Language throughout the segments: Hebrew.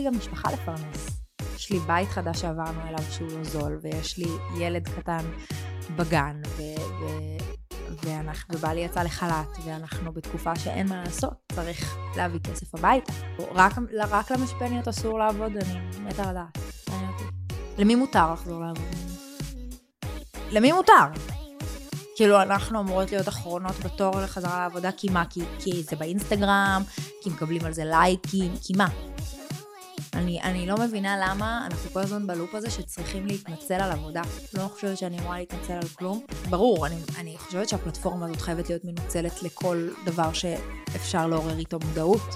לי גם משפחה לפרנס. יש לי בית חדש שעברנו אליו שהוא לא זול, ויש לי ילד קטן בגן, ו... ו... ואנחנו, ובעלי יצא לחל"ת, ואנחנו בתקופה שאין מה לעשות, צריך להביא כסף הביתה. רק, רק למשפניות אסור לעבוד, אני מתה לדעת. למי מותר לחזור לעבוד? למי מותר? כאילו, אנחנו אמורות להיות אחרונות בתור לחזרה לעבודה, כי מה? כי, כי זה באינסטגרם, כי מקבלים על זה לייקים, כי מה? אני, אני לא מבינה למה אנחנו כל הזמן בלופ הזה שצריכים להתנצל על עבודה. לא חושבת שאני אמורה להתנצל על כלום. ברור, אני, אני חושבת שהפלטפורמה הזאת חייבת להיות מנוצלת לכל דבר שאפשר לעורר איתו מודעות.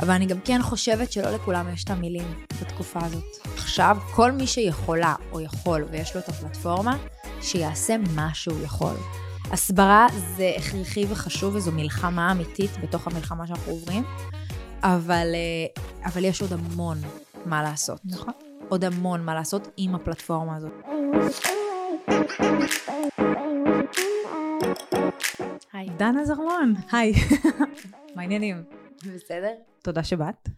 אבל אני גם כן חושבת שלא לכולם יש את המילים בתקופה הזאת. עכשיו, כל מי שיכולה או יכול ויש לו את הפלטפורמה, שיעשה מה שהוא יכול. הסברה זה הכרחי וחשוב וזו מלחמה אמיתית בתוך המלחמה שאנחנו עוברים, אבל, אה, אבל יש עוד המון מה לעשות. נכון. עוד המון מה לעשות עם הפלטפורמה הזאת. היי. דנה זרמון, היי. מה העניינים? בסדר? תודה שבאת.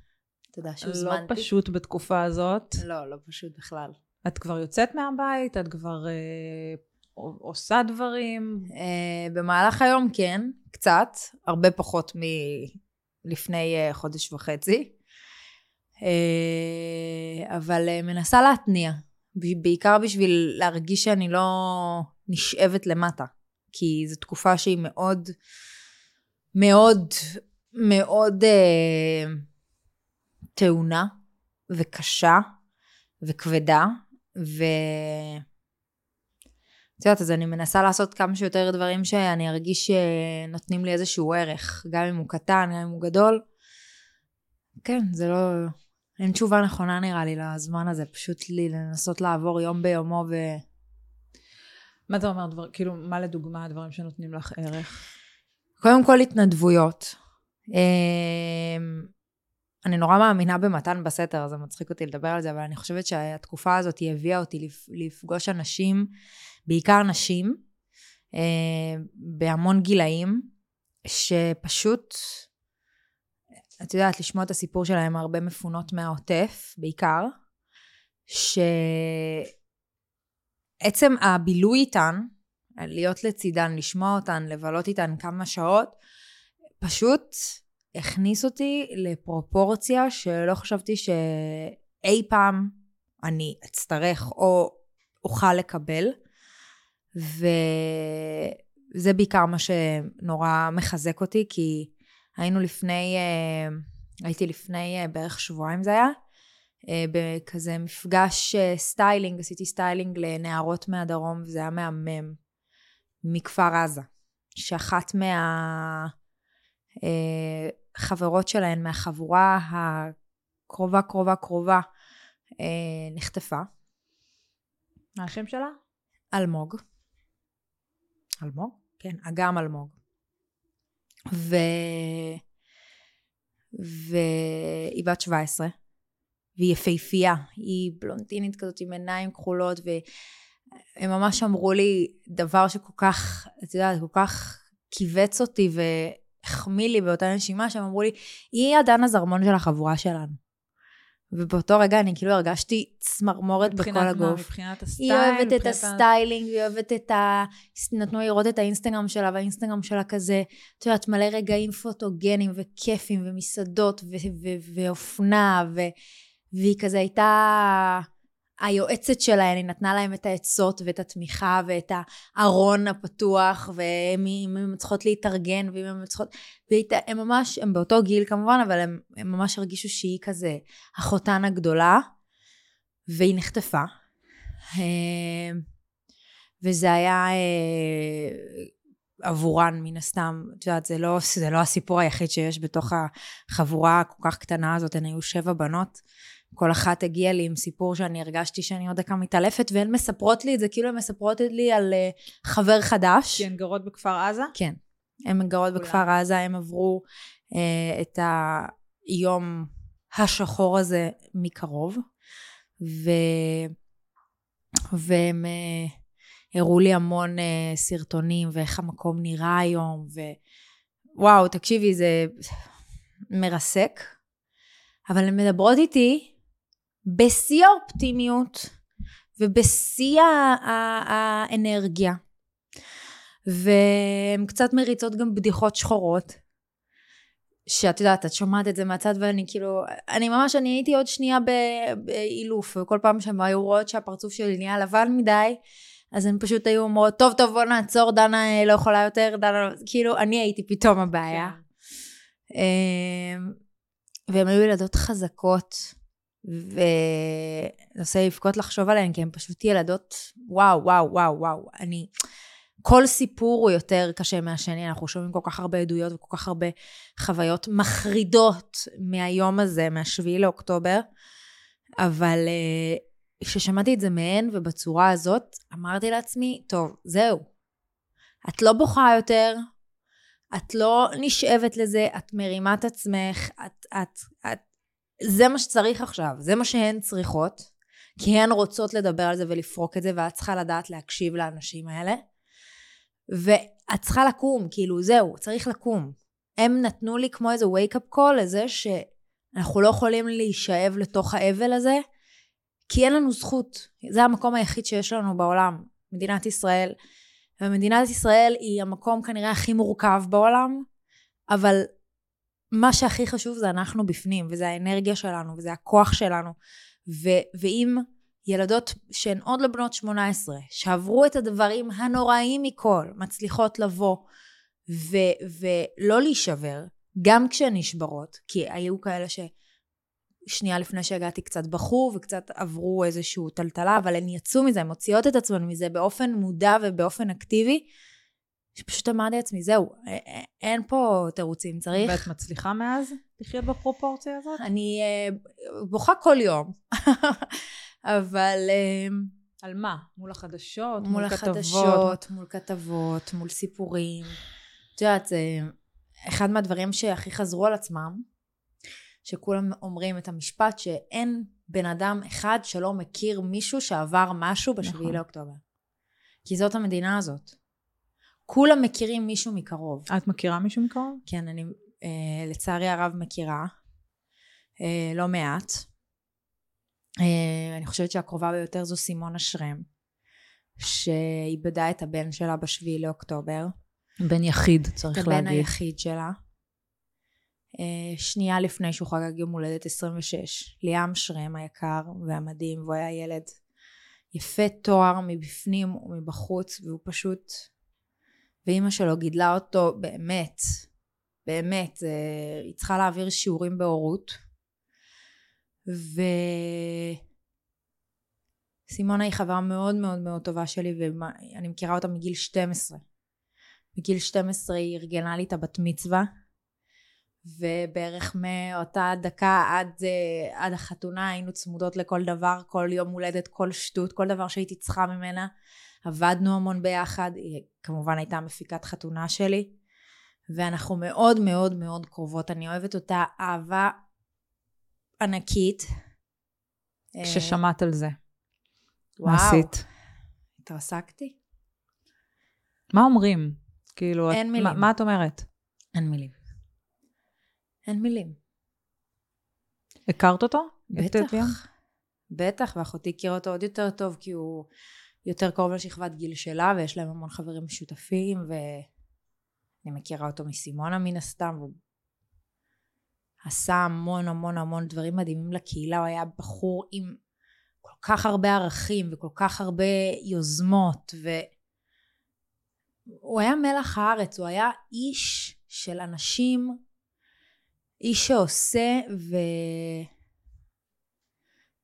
תודה לא שהוזמנתי. פשוט בתקופה הזאת. לא, לא פשוט בכלל. את כבר יוצאת מהבית, את כבר אה, עושה דברים. Uh, במהלך היום כן, קצת, הרבה פחות מלפני uh, חודש וחצי. Uh, אבל uh, מנסה להתניע, בעיקר בשביל להרגיש שאני לא נשאבת למטה. כי זו תקופה שהיא מאוד, מאוד, מאוד uh, טעונה וקשה וכבדה, ו... את יודעת, אז אני מנסה לעשות כמה שיותר דברים שאני ארגיש שנותנים לי איזשהו ערך, גם אם הוא קטן, גם אם הוא גדול. כן, זה לא... אין תשובה נכונה נראה לי לזמן הזה, פשוט לי לנסות לעבור יום ביומו ו... מה אתה אומר, דבר, כאילו, מה לדוגמה הדברים שנותנים לך ערך? קודם כל התנדבויות. אני נורא מאמינה במתן בסתר, זה מצחיק אותי לדבר על זה, אבל אני חושבת שהתקופה הזאת היא הביאה אותי לפגוש אנשים, בעיקר נשים, אה, בהמון גילאים, שפשוט, את יודעת, לשמוע את הסיפור שלהם, הרבה מפונות מהעוטף, בעיקר, שעצם הבילוי איתן, להיות לצידן, לשמוע אותן, לבלות איתן כמה שעות, פשוט הכניס אותי לפרופורציה שלא חשבתי שאי פעם אני אצטרך או אוכל לקבל. וזה בעיקר מה שנורא מחזק אותי, כי היינו לפני, אה, הייתי לפני אה, בערך שבועיים זה היה, אה, בכזה מפגש סטיילינג, עשיתי סטיילינג לנערות מהדרום, וזה היה מהמם, מכפר עזה, שאחת מהחברות שלהן, מהחבורה הקרובה קרובה קרובה, נחטפה. מה השם שלה? אלמוג. אלמוג? כן, אגם אלמוג. ו... והיא בת 17, והיא יפהפייה, היא בלונטינית כזאת עם עיניים כחולות, והם ממש אמרו לי דבר שכל כך, את יודעת, כל כך כיווץ אותי והחמיא לי באותה נשימה, שהם אמרו לי, היא הדנה זרמון של החבורה שלנו. ובאותו רגע אני כאילו הרגשתי צמרמורת בכל הגוף. מה, מבחינת הסטייל? היא אוהבת מבחינת... את הסטיילינג, והיא אוהבת את ה... נתנו לי לראות את האינסטגרם שלה, והאינסטגרם שלה כזה, את יודעת, מלא רגעים פוטוגנים וכיפים ומסעדות ו- ו- ואופנה, ו- והיא כזה הייתה... היועצת שלהן, היא נתנה להם את העצות ואת התמיכה ואת הארון הפתוח, והן צריכות להתארגן, ואם הן צריכות... והן ממש, הן באותו גיל כמובן, אבל הן ממש הרגישו שהיא כזה אחותן הגדולה, והיא נחטפה. אה, וזה היה אה, עבורן מן הסתם, את יודעת, זה לא, זה לא הסיפור היחיד שיש בתוך החבורה הכל כך קטנה הזאת, הן היו שבע בנות. כל אחת הגיעה לי עם סיפור שאני הרגשתי שאני עוד דקה מתעלפת, והן מספרות לי את זה, כאילו הן מספרות לי על uh, חבר חדש. כי הן גרות בכפר עזה? כן. הן גרות בכפר עזה, הן עברו uh, את היום השחור הזה מקרוב, ו... והם uh, הראו לי המון uh, סרטונים ואיך המקום נראה היום, ווואו, תקשיבי, זה מרסק. אבל הן מדברות איתי בשיא האופטימיות ובשיא האנרגיה. והן קצת מריצות גם בדיחות שחורות. שאת יודעת, את שומעת את זה מהצד ואני כאילו, אני ממש, אני הייתי עוד שנייה באילוף, וכל פעם שהן היו רואות שהפרצוף שלי נהיה לבן מדי, אז הן פשוט היו אומרות, טוב, טוב, בוא נעצור, דנה אה, לא יכולה יותר, דנה, לא- כאילו, אני הייתי פתאום הבעיה. כן. אמ, והן היו ילדות חזקות, וזה עושה לבכות לחשוב עליהן, כי הן פשוט ילדות, וואו, וואו, וואו, וואו. אני, כל סיפור הוא יותר קשה מהשני, אנחנו שומעים כל כך הרבה עדויות וכל כך הרבה חוויות מחרידות מהיום הזה, מהשביעי לאוקטובר, אבל אה, כששמעתי את זה מהן ובצורה הזאת, אמרתי לעצמי, טוב, זהו. את לא בוכה יותר, את לא נשאבת לזה, את מרימה את עצמך, את, את, את, זה מה שצריך עכשיו, זה מה שהן צריכות, כי הן רוצות לדבר על זה ולפרוק את זה, ואת צריכה לדעת להקשיב לאנשים האלה. ואת צריכה לקום, כאילו, זהו, צריך לקום. הם נתנו לי כמו איזה wake-up call לזה שאנחנו לא יכולים להישאב לתוך האבל הזה, כי אין לנו זכות. זה המקום היחיד שיש לנו בעולם, מדינת ישראל. ומדינת ישראל היא המקום כנראה הכי מורכב בעולם, אבל מה שהכי חשוב זה אנחנו בפנים, וזה האנרגיה שלנו, וזה הכוח שלנו. ו- ואם ילדות שהן עוד לא בנות 18, שעברו את הדברים הנוראים מכל, מצליחות לבוא ו- ולא להישבר, גם כשהן נשברות, כי היו כאלה ששנייה לפני שהגעתי קצת בכו וקצת עברו איזושהי טלטלה, אבל הן יצאו מזה, הן מוציאות את עצמן מזה באופן מודע ובאופן אקטיבי, שפשוט אמרתי לעצמי, זהו, אין פה תירוצים, צריך... ואת מצליחה מאז לחיות בפרופורציה הזאת? אני uh, בוכה כל יום. אבל... אמ, על מה? מול החדשות? מול, מול החדשות, כתבות? מול כתבות, מול סיפורים. את יודעת, זה אחד מהדברים שהכי חזרו על עצמם, שכולם אומרים את המשפט שאין בן אדם אחד שלא מכיר מישהו שעבר משהו בשביעי נכון. לאוקטובר. כי זאת המדינה הזאת. כולם מכירים מישהו מקרוב. את מכירה מישהו מקרוב? כן, אני אה, לצערי הרב מכירה. אה, לא מעט. אה, אני חושבת שהקרובה ביותר זו סימונה שרם, שאיבדה את הבן שלה בשביעי לאוקטובר. בן יחיד, צריך להגיד. את הבן היחיד שלה. אה, שנייה לפני שהוא חגג יום הולדת 26. ליאם שרם היקר והמדהים, והוא היה ילד יפה תואר מבפנים ומבחוץ, והוא פשוט... ואימא שלו גידלה אותו באמת, באמת, אה, היא צריכה להעביר שיעורים בהורות. וסימונה היא חברה מאוד מאוד מאוד טובה שלי ואני מכירה אותה מגיל 12. בגיל 12 היא ארגנה לי את הבת מצווה ובערך מאותה דקה עד, אה, עד החתונה היינו צמודות לכל דבר, כל יום הולדת, כל שטות, כל דבר שהייתי צריכה ממנה. עבדנו המון ביחד, היא כמובן הייתה מפיקת חתונה שלי ואנחנו מאוד מאוד מאוד קרובות. אני אוהבת אותה אהבה ענקית. כששמעת על זה. וואו. מה עשית? התרסקתי. מה אומרים? כאילו, אין את, מילים. מה, מה את אומרת? אין מילים. אין מילים. הכרת אותו? בטח. בטח, ואחותי הכירה אותו עוד יותר טוב, כי הוא יותר קרוב לשכבת גיל שלה, ויש להם המון חברים משותפים, ואני מכירה אותו מסימונה מן הסתם, והוא עשה המון המון המון דברים מדהימים לקהילה, הוא היה בחור עם כל כך הרבה ערכים וכל כך הרבה יוזמות, והוא היה מלח הארץ, הוא היה איש של אנשים, איש שעושה, ו...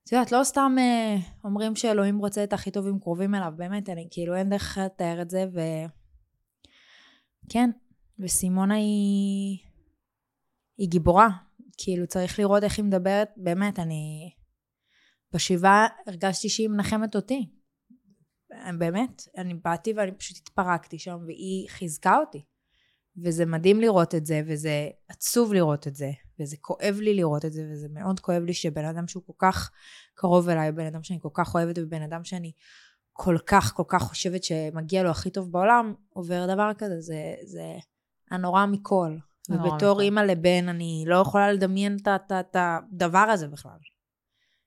את יודעת, לא סתם אה, אומרים שאלוהים רוצה את הכי טובים קרובים אליו, באמת, אני כאילו אין דרך לתאר את זה, ו... כן, וסימונה היא... היא גיבורה, כאילו צריך לראות איך היא מדברת, באמת, אני... בשבעה הרגשתי שהיא מנחמת אותי. באמת, אני באתי ואני פשוט התפרקתי שם, והיא חיזקה אותי. וזה מדהים לראות את זה, וזה עצוב לראות את זה, וזה כואב לי לראות את זה, וזה מאוד כואב לי שבן אדם שהוא כל כך קרוב אליי, בן אדם שאני כל כך אוהבת, ובן אדם שאני כל כך כל כך חושבת שמגיע לו הכי טוב בעולם, עובר דבר כזה, זה, זה הנורא מכל. ובתור. אימא לבן, אני לא יכולה לדמיין את הדבר הזה בכלל.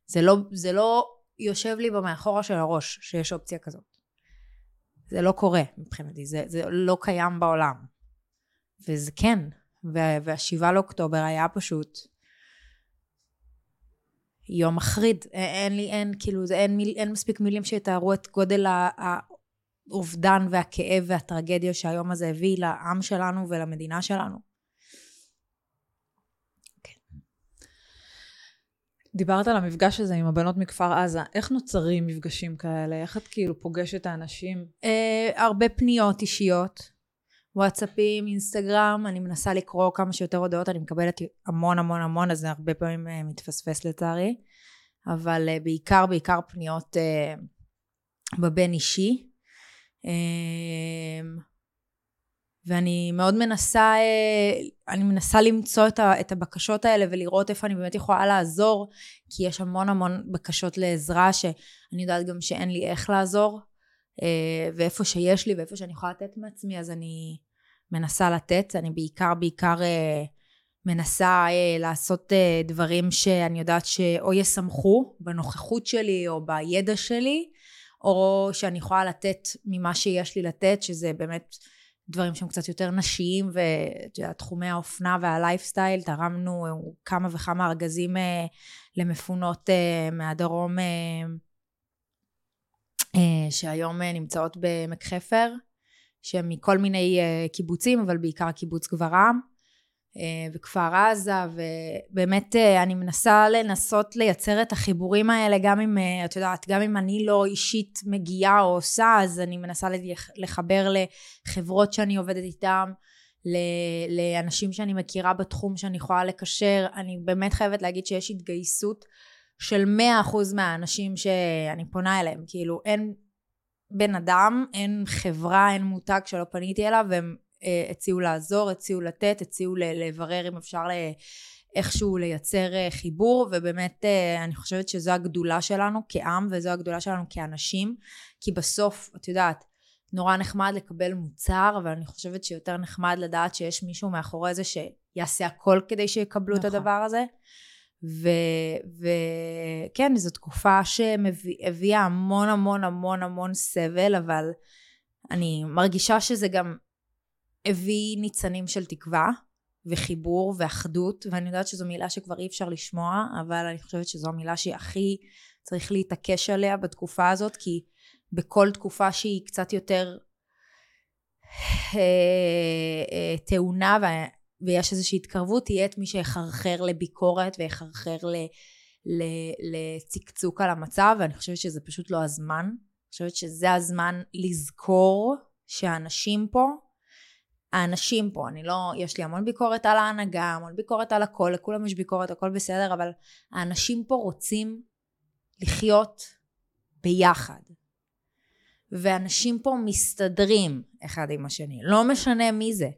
זה לא, זה לא יושב לי במאחורה של הראש, שיש אופציה כזאת. זה לא קורה מבחינתי, זה, זה לא קיים בעולם. וזה כן, והשבעה לאוקטובר היה פשוט יום מחריד. אין לי, אין, כאילו, זה, אין, מיל, אין מספיק מילים שיתארו את גודל האובדן והכאב והטרגדיה שהיום הזה הביא לעם שלנו ולמדינה שלנו. דיברת על המפגש הזה עם הבנות מכפר עזה. איך נוצרים מפגשים כאלה? איך את כאילו פוגשת את האנשים? אה, הרבה פניות אישיות, וואטסאפים, אינסטגרם, אני מנסה לקרוא כמה שיותר הודעות, אני מקבלת המון המון המון, אז זה הרבה פעמים אה, מתפספס לצערי, אבל אה, בעיקר בעיקר פניות אה, בבין אישי. אה, ואני מאוד מנסה, אני מנסה למצוא את, הבקשות האלה ולראות איפה אני באמת יכולה לעזור, כי יש המון המון בקשות לעזרה שאני יודעת גם שאין לי איך לעזור, ואיפה שיש לי ואיפה שאני יכולה לתת מעצמי, אז אני מנסה לתת. אני בעיקר בעיקר אה, מנסה אה, לעשות אה, דברים שאני יודעת שאו ישמחו בנוכחות שלי או בידע שלי, או שאני יכולה לתת ממה שיש לי לתת, שזה באמת דברים שהם קצת יותר נשיים, ואת יודעת, תחומי האופנה והלייפסטייל, תרמנו כמה וכמה ארגזים אה, למפונות אה, מהדרום, אה, אה, שהיום אה, נמצאות בעמק חפר, שהם מכל מיני אה, קיבוצים, אבל בעיקר קיבוץ גברעם. אה, וכפר עזה, ובאמת אה, אני מנסה לנסות לייצר את החיבורים האלה, גם אם, את יודעת, גם אם אני לא אישית מגיעה או עושה, אז אני מנסה לחבר לחברות שאני עובדת איתן, לאנשים שאני מכירה בתחום שאני יכולה לקשר. אני באמת חייבת להגיד שיש התגייסות של 100% מהאנשים שאני פונה אליהם, כאילו אין בן אדם, אין חברה, אין מותג שלא פניתי אליו, והם הציעו לעזור, הציעו לתת, הציעו לברר אם אפשר איכשהו לייצר חיבור, ובאמת אני חושבת שזו הגדולה שלנו כעם, וזו הגדולה שלנו כאנשים, כי בסוף, את יודעת, נורא נחמד לקבל מוצר, אבל אני חושבת שיותר נחמד לדעת שיש מישהו מאחורי זה שיעשה הכל כדי שיקבלו נכון. את הדבר הזה. וכן, זו תקופה שהביאה המון המון המון המון סבל, אבל אני מרגישה שזה גם הביא ניצנים של תקווה וחיבור ואחדות, ואני יודעת שזו מילה שכבר אי אפשר לשמוע, אבל אני חושבת שזו המילה שהכי צריך להתעקש עליה בתקופה הזאת, כי בכל תקופה שהיא קצת יותר טעונה ויש איזושהי התקרבות, יהיה את מי שיחרחר לביקורת ויחרחר לצקצוק על המצב, ואני חושבת שזה פשוט לא הזמן. אני חושבת שזה הזמן לזכור שהאנשים פה האנשים פה, אני לא, יש לי המון ביקורת על ההנהגה, המון ביקורת על הכל, לכולם יש ביקורת, הכל בסדר, אבל האנשים פה רוצים לחיות ביחד. ואנשים פה מסתדרים אחד עם השני, לא משנה מי זה.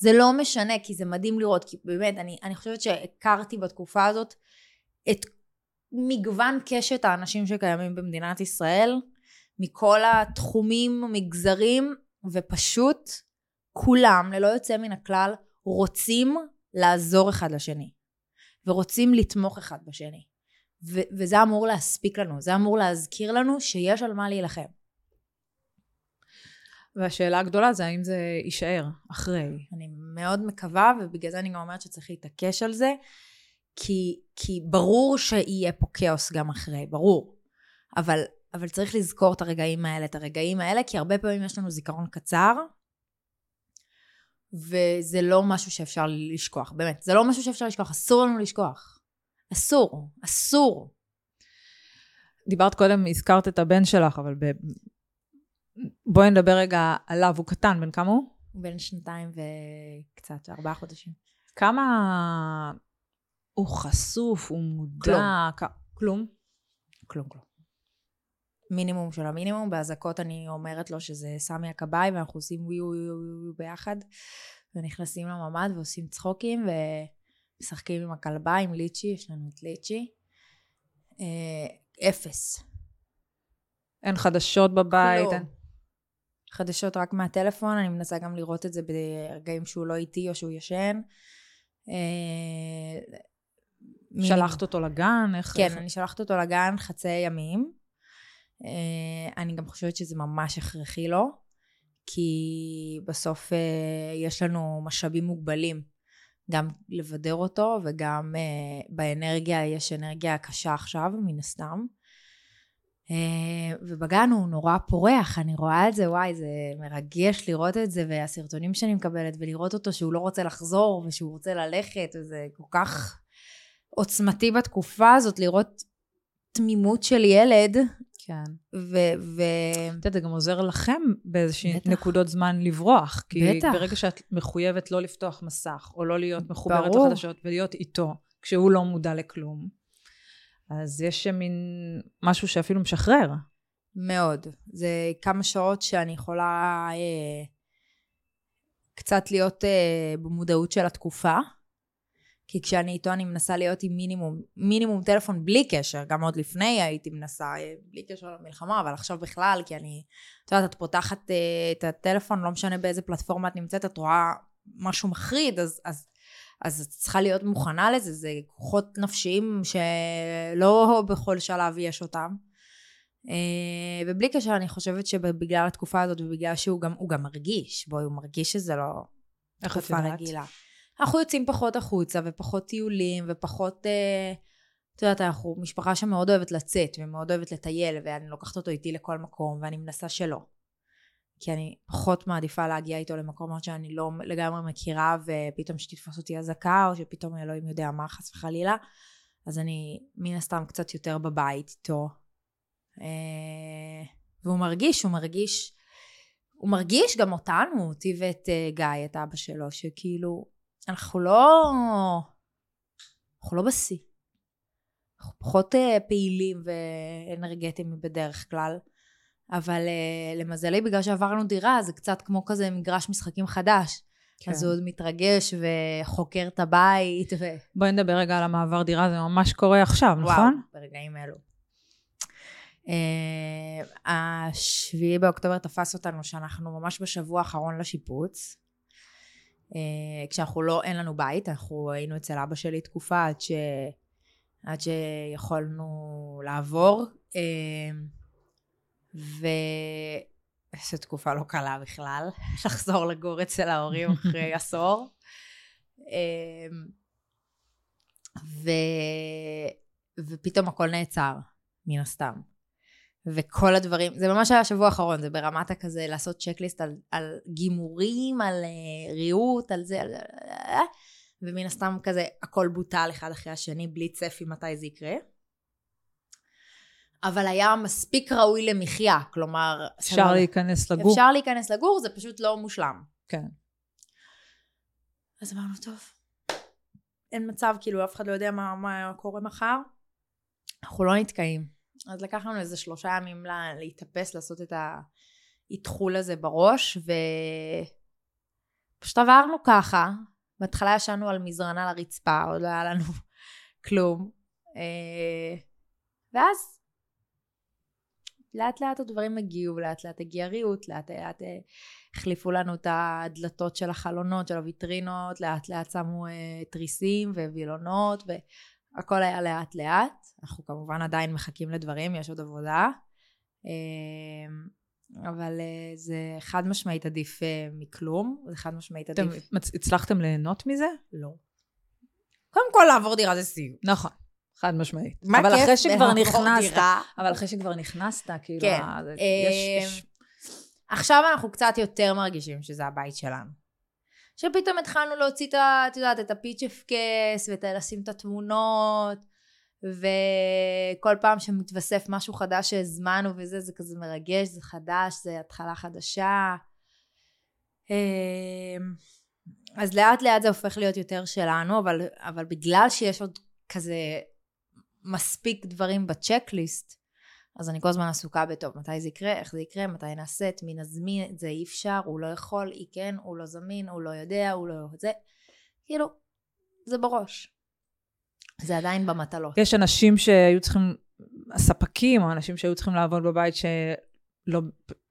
זה לא משנה, כי זה מדהים לראות, כי באמת, אני, אני חושבת שהכרתי בתקופה הזאת את מגוון קשת האנשים שקיימים במדינת ישראל, מכל התחומים, מגזרים, ופשוט כולם, ללא יוצא מן הכלל, רוצים לעזור אחד לשני. ורוצים לתמוך אחד בשני. ו- וזה אמור להספיק לנו, זה אמור להזכיר לנו שיש על מה להילחם. והשאלה הגדולה זה האם זה יישאר אחרי. אני מאוד מקווה, ובגלל זה אני גם אומרת שצריך להתעקש על זה, כי, כי ברור שיהיה פה כאוס גם אחרי, ברור. אבל, אבל צריך לזכור את הרגעים האלה, את הרגעים האלה, כי הרבה פעמים יש לנו זיכרון קצר, וזה לא משהו שאפשר לשכוח, באמת. זה לא משהו שאפשר לשכוח, אסור לנו לשכוח. אסור, אסור. דיברת קודם, הזכרת את הבן שלך, אבל ב... בואי נדבר רגע עליו, הוא קטן, בן כמה הוא? הוא בן שנתיים וקצת, ארבעה חודשים. כמה הוא חשוף, הוא מודע? כלום. כ... כלום? כלום, כלום. מינימום של המינימום, באזעקות אני אומרת לו שזה סמי הכבאי ואנחנו עושים ווי ווי ווי ווי ביחד ונכנסים לממ"ד ועושים צחוקים ומשחקים עם הכלבה, עם ליצ'י, יש לנו את ליצ'י. אה, אפס. אין חדשות בבית? כלום. אין... חדשות רק מהטלפון, אני מנסה גם לראות את זה ברגעים שהוא לא איתי או שהוא ישן. אה, שלחת אותו לגן? איך... כן, איך... אני שלחת אותו לגן חצי ימים. אה, אני גם חושבת שזה ממש הכרחי לו, כי בסוף אה, יש לנו משאבים מוגבלים, גם לבדר אותו וגם באנרגיה, יש אנרגיה קשה עכשיו, מן הסתם. ובגן הוא נורא פורח, אני רואה את זה, וואי, זה מרגש לראות את זה, והסרטונים שאני מקבלת, ולראות אותו שהוא לא רוצה לחזור, ושהוא רוצה ללכת, וזה כל כך עוצמתי בתקופה הזאת, לראות תמימות של ילד. כן. ו... ו... את יודעת, זה גם עוזר לכם באיזושהי נקודות זמן לברוח. כי בטח. ברגע שאת מחויבת לא לפתוח מסך, או לא להיות מחוברת ברור. לחדשות, ולהיות איתו, כשהוא לא מודע לכלום, אז יש מין משהו שאפילו משחרר. מאוד. זה כמה שעות שאני יכולה אה, קצת להיות אה, במודעות של התקופה. כי כשאני איתו אני מנסה להיות עם מינימום, מינימום טלפון בלי קשר, גם עוד לפני הייתי מנסה אה, בלי קשר למלחמה, אבל עכשיו בכלל, כי אני, את יודעת, את פותחת אה, את הטלפון, לא משנה באיזה פלטפורמה את נמצאת, את רואה משהו מחריד, אז, אז, אז את צריכה להיות מוכנה לזה, זה כוחות נפשיים שלא בכל שלב יש אותם. אה, ובלי קשר אני חושבת שבגלל התקופה הזאת ובגלל שהוא גם, הוא גם מרגיש, בואי הוא מרגיש שזה לא תקופה? רגילה. אנחנו יוצאים פחות החוצה ופחות טיולים ופחות, אה, את יודעת, אנחנו משפחה שמאוד אוהבת לצאת ומאוד אוהבת לטייל ואני לוקחת אותו איתי לכל מקום ואני מנסה שלא. כי אני פחות מעדיפה להגיע איתו למקומות שאני לא לגמרי מכירה ופתאום שתתפוס אותי אזעקה או שפתאום אלוהים יודע מה חס וחלילה. אז אני מן הסתם קצת יותר בבית איתו. אה, והוא מרגיש, הוא מרגיש, הוא מרגיש גם אותנו, אותי ואת אה, גיא, את אבא שלו, שכאילו, אנחנו לא, אנחנו לא בשיא. אנחנו פחות אה, פעילים ואנרגטיים בדרך כלל. אבל uh, למזלי, בגלל שעברנו דירה, זה קצת כמו כזה מגרש משחקים חדש. כן. אז הוא עוד מתרגש וחוקר את הבית, ו... בואי נדבר רגע על המעבר דירה, זה ממש קורה עכשיו, וואו, נכון? ברגעים אלו. Uh, השביעי באוקטובר תפס אותנו שאנחנו ממש בשבוע האחרון לשיפוץ. Uh, כשאנחנו לא, אין לנו בית, אנחנו היינו אצל אבא שלי תקופה עד, ש... עד שיכולנו לעבור. Uh, וזו תקופה לא קלה בכלל, לחזור לגור אצל ההורים אחרי עשור. אמ, ו... ופתאום הכל נעצר, מן הסתם. וכל הדברים, זה ממש היה השבוע האחרון, זה ברמת הכזה לעשות צ'קליסט על, על גימורים, על uh, ריהוט, על זה, על... ומן הסתם כזה הכל בוטל אחד אחרי השני, בלי צפי מתי זה יקרה. אבל היה מספיק ראוי למחיה, כלומר... אפשר סבבה. להיכנס לגור. אפשר להיכנס לגור, זה פשוט לא מושלם. כן. אז אמרנו, טוב, אין מצב, כאילו אף אחד לא יודע מה, מה קורה מחר, אנחנו לא נתקעים. אז לקח לנו איזה שלושה ימים לה, להתאפס, לעשות את האתחול הזה בראש, ופשוט עברנו ככה. בהתחלה ישנו על מזרן על הרצפה, עוד לא היה לנו כלום. אה, ואז לאט לאט הדברים הגיעו, לאט לאט הגיע ריהוט, לאט לאט אה, החליפו לנו את הדלתות של החלונות, של הוויטרינות, לאט לאט שמו אה, תריסים ווילונות, והכל היה לאט לאט. אנחנו כמובן עדיין מחכים לדברים, יש עוד עבודה. אה, אבל אה, זה חד משמעית עדיף מכלום, זה חד משמעית אתם עדיף. מצ- הצלחתם ליהנות מזה? לא. קודם כל לעבור דירה זה סיוט. נכון, חד משמעית. מה אבל כיף אחרי שכבר נכנסת, דירה? אבל אחרי שכבר נכנסת, כאילו, כן. אה, זה- יש- יש... עכשיו אנחנו קצת יותר מרגישים שזה הבית שלנו. שפתאום התחלנו להוציא את ה... את יודעת, את הפיץ' אפקס, ואת לשים את התמונות, וכל פעם שמתווסף משהו חדש שהזמנו וזה, זה כזה מרגש, זה חדש, זה התחלה חדשה. אמ, אז לאט לאט זה הופך להיות יותר שלנו, אבל, אבל בגלל שיש עוד כזה מספיק דברים בצ'קליסט, אז אני כל הזמן עסוקה בטוב, מתי זה יקרה, איך זה יקרה, מתי נעשה, את מי נזמין, את זה אי אפשר, הוא לא יכול, היא כן, הוא לא זמין, הוא לא יודע, הוא לא זה. כאילו, זה בראש. זה עדיין במטלות. יש אנשים שהיו צריכים, הספקים, או אנשים שהיו צריכים לעבוד בבית שלא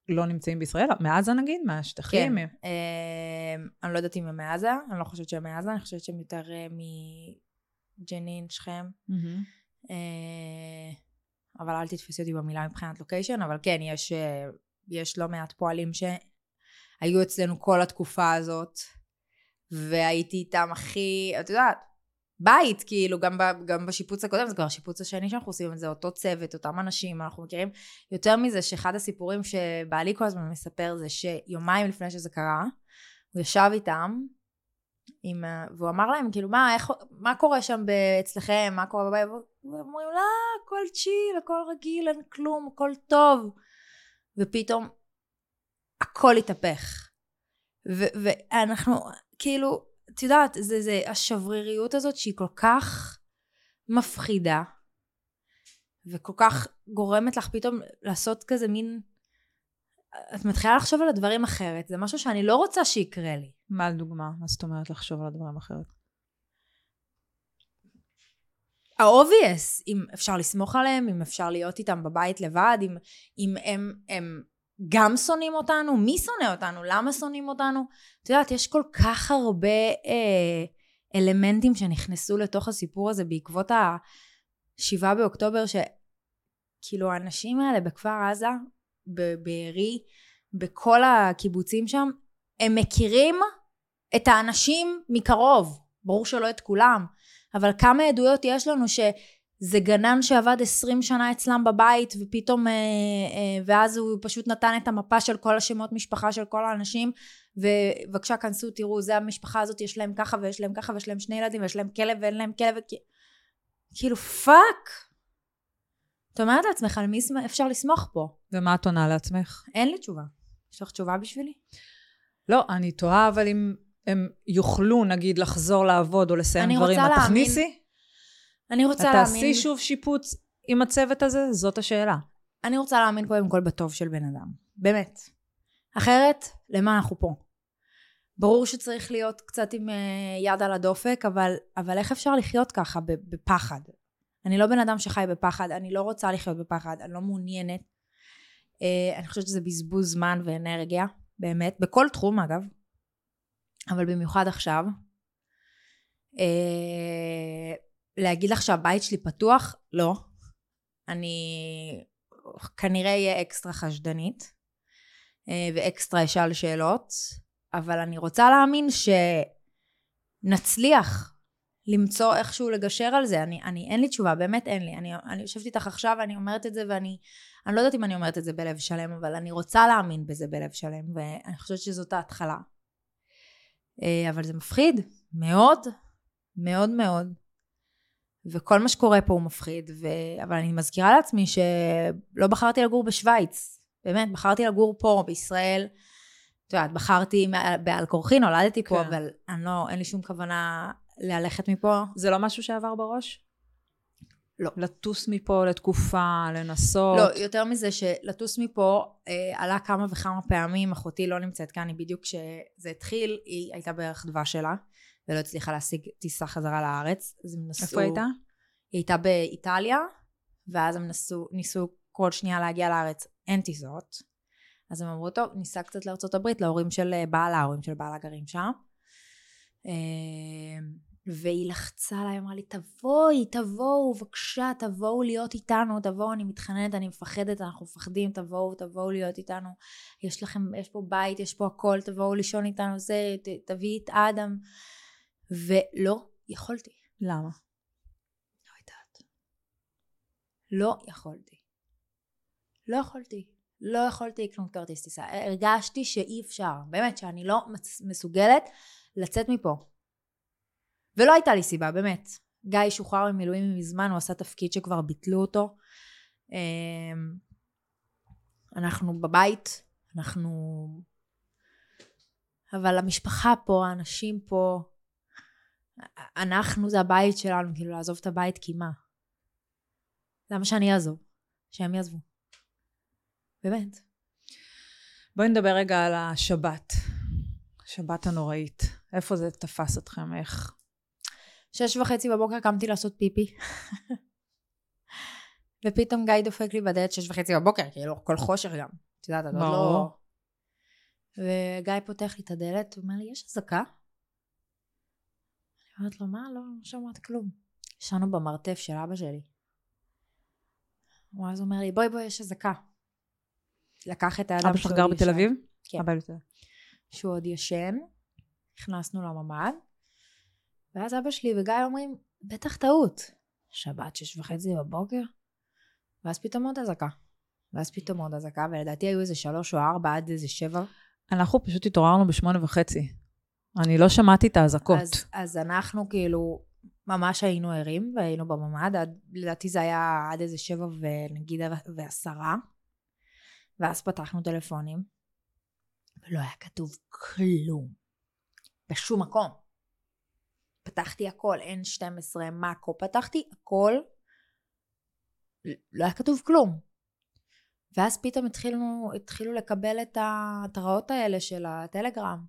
לא נמצאים בישראל? מעזה נגיד? מהשטחים? כן. אה, אני לא יודעת אם הם מעזה, אני לא חושבת שהם מעזה, אני חושבת שהם יותר אה, מג'נין, שכם. מהמם. אה, אבל אל תתפסי אותי במילה מבחינת לוקיישן, אבל כן, יש, אה, יש לא מעט פועלים שהיו אצלנו כל התקופה הזאת, והייתי איתם הכי, את יודעת, בית, כאילו, גם, ב, גם בשיפוץ הקודם, זה כבר השיפוץ השני שאנחנו עושים זה, אותו צוות, אותם אנשים, אנחנו מכירים. יותר מזה, שאחד הסיפורים שבעלי כל הזמן מספר זה שיומיים לפני שזה קרה, הוא ישב איתם, עם, והוא אמר להם, כאילו, מה, איך, מה קורה שם אצלכם, מה קורה בבית? והם אומרים, לא, הכל צ'יל, הכל רגיל, אין כלום, הכל טוב. ופתאום הכל התהפך. ו- ואנחנו, כאילו, את יודעת, זה, זה השבריריות הזאת שהיא כל כך מפחידה, וכל כך גורמת לך פתאום לעשות כזה מין... את מתחילה לחשוב על הדברים אחרת, זה משהו שאני לא רוצה שיקרה לי. מה לדוגמה? מה זאת אומרת לחשוב על הדברים אחרת? ה-obvious, אם אפשר לסמוך עליהם, אם אפשר להיות איתם בבית לבד, אם, אם הם, הם גם שונאים אותנו, מי שונא אותנו, למה שונאים אותנו. את יודעת, יש כל כך הרבה אה, אלמנטים שנכנסו לתוך הסיפור הזה בעקבות ה-7 באוקטובר, שכאילו האנשים האלה בכפר עזה, בבארי, בכל הקיבוצים שם, הם מכירים את האנשים מקרוב. ברור שלא את כולם, אבל כמה עדויות יש לנו שזה גנן שעבד 20 שנה אצלם בבית ופתאום, אה, אה, ואז הוא פשוט נתן את המפה של כל השמות משפחה של כל האנשים ובבקשה כנסו תראו זה המשפחה הזאת יש להם ככה ויש להם ככה ויש להם שני ילדים ויש להם כלב ואין להם כלב. כאילו fuck את אומרת לעצמך על מי אפשר לסמוך פה ומה את עונה לעצמך? אין לי תשובה יש לך תשובה בשבילי? לא, אני תוהה, אבל אם הם יוכלו, נגיד, לחזור לעבוד או לסיים אני דברים, רוצה את תכניסי? אני רוצה את להאמין תעשי שוב שיפוץ עם הצוות הזה? זאת השאלה. אני רוצה להאמין קודם כל בטוב של בן אדם. באמת. אחרת, למה אנחנו פה? ברור שצריך להיות קצת עם אה, יד על הדופק, אבל, אבל איך אפשר לחיות ככה בפחד? אני לא בן אדם שחי בפחד, אני לא רוצה לחיות בפחד, אני לא מעוניינת. אה, אני חושבת שזה בזבוז זמן ואנרגיה, באמת, בכל תחום אגב, אבל במיוחד עכשיו. אה, להגיד לך שהבית שלי פתוח? לא. אני כנראה אהיה אקסטרה חשדנית אה, ואקסטרה אשאל שאלות, אבל אני רוצה להאמין שנצליח למצוא איכשהו לגשר על זה. אני, אני אין לי תשובה, באמת אין לי. אני, אני יושבת איתך עכשיו ואני אומרת את זה ואני, אני לא יודעת אם אני אומרת את זה בלב שלם, אבל אני רוצה להאמין בזה בלב שלם, ואני חושבת שזאת ההתחלה. אה, אבל זה מפחיד, מאוד, מאוד מאוד. וכל מה שקורה פה הוא מפחיד, ו... אבל אני מזכירה לעצמי שלא בחרתי לגור בשוויץ, באמת, בחרתי לגור פה, בישראל. את יודעת, בחרתי בעל כורחי, נולדתי פה, כן. אבל אני לא, אין לי שום כוונה ללכת מפה. זה לא משהו שעבר בראש? לא. לטוס מפה לתקופה, לנסות? לא, יותר מזה שלטוס מפה אה, עלה כמה וכמה פעמים, אחותי לא נמצאת כאן, היא בדיוק כשזה התחיל, היא הייתה בערך דבש שלה, ולא הצליחה להשיג טיסה חזרה לארץ, אז הם נסעו... איפה הייתה? היא הייתה באיטליה, ואז הם נסו, ניסו כל שנייה להגיע לארץ, אין טיסות. אז הם אמרו, טוב, ניסע קצת לארצות הברית, להורים של אה, בעלה, ההורים של בעלה גרים שם. והיא לחצה עליי, אמרה לי, תבואי, תבואו, בבקשה, תבואו להיות איתנו, תבואו, אני מתחננת, אני מפחדת, אנחנו מפחדים, תבואו, תבואו להיות איתנו. יש לכם, יש פה בית, יש פה הכל, תבואו לישון איתנו, זה, ת, תביאי את אדם. ולא יכולתי. למה? לא יודעת. לא יכולתי. לא יכולתי. לא יכולתי לקנות כרטיס טיסה. הרגשתי שאי אפשר. באמת, שאני לא מסוגלת לצאת מפה. ולא הייתה לי סיבה, באמת. גיא שוחרר ממילואים מזמן, הוא עשה תפקיד שכבר ביטלו אותו. אמ, אנחנו בבית, אנחנו... אבל המשפחה פה, האנשים פה, אנחנו זה הבית שלנו, כאילו לעזוב את הבית כי מה? למה שאני אעזוב? שהם יעזבו. באמת. בואי נדבר רגע על השבת. שבת הנוראית. איפה זה תפס אתכם? איך? שש וחצי בבוקר קמתי לעשות פיפי. ופתאום גיא דופק לי בדלת שש וחצי בבוקר, כאילו, כל חושך גם. את יודעת, את עוד. לא... וגיא פותח לי את הדלת, הוא אומר לי, יש אזעקה? אני אומרת לו, מה? לא, לא שמעתי כלום. ישנו במרתף של אבא שלי. הוא אז אומר לי, בואי בואי, יש אזעקה. לקח את האדם אבא שלך גר בתל. אביב? כן. שהוא עוד ישן, נכנסנו לממ"ד, ואז אבא שלי וגיא אומרים, בטח טעות. שבת שש וחצי בבוקר, ואז פתאום עוד אזעקה. ואז פתאום עוד אזעקה, ולדעתי היו איזה שלוש או ארבע עד איזה שבע. אנחנו פשוט התעוררנו בשמונה וחצי. אני לא שמעתי את האזעקות. אז, אז אנחנו כאילו ממש היינו ערים, והיינו בממ"ד, עד, לדעתי זה היה עד איזה שבע ונגיד ועשרה, ואז פתחנו טלפונים, ולא היה כתוב כלום, בשום מקום. פתחתי הכל, N12, מאקו, פתחתי הכל, לא היה כתוב כלום. ואז פתאום התחילו, התחילו לקבל את ההתראות האלה של הטלגרם.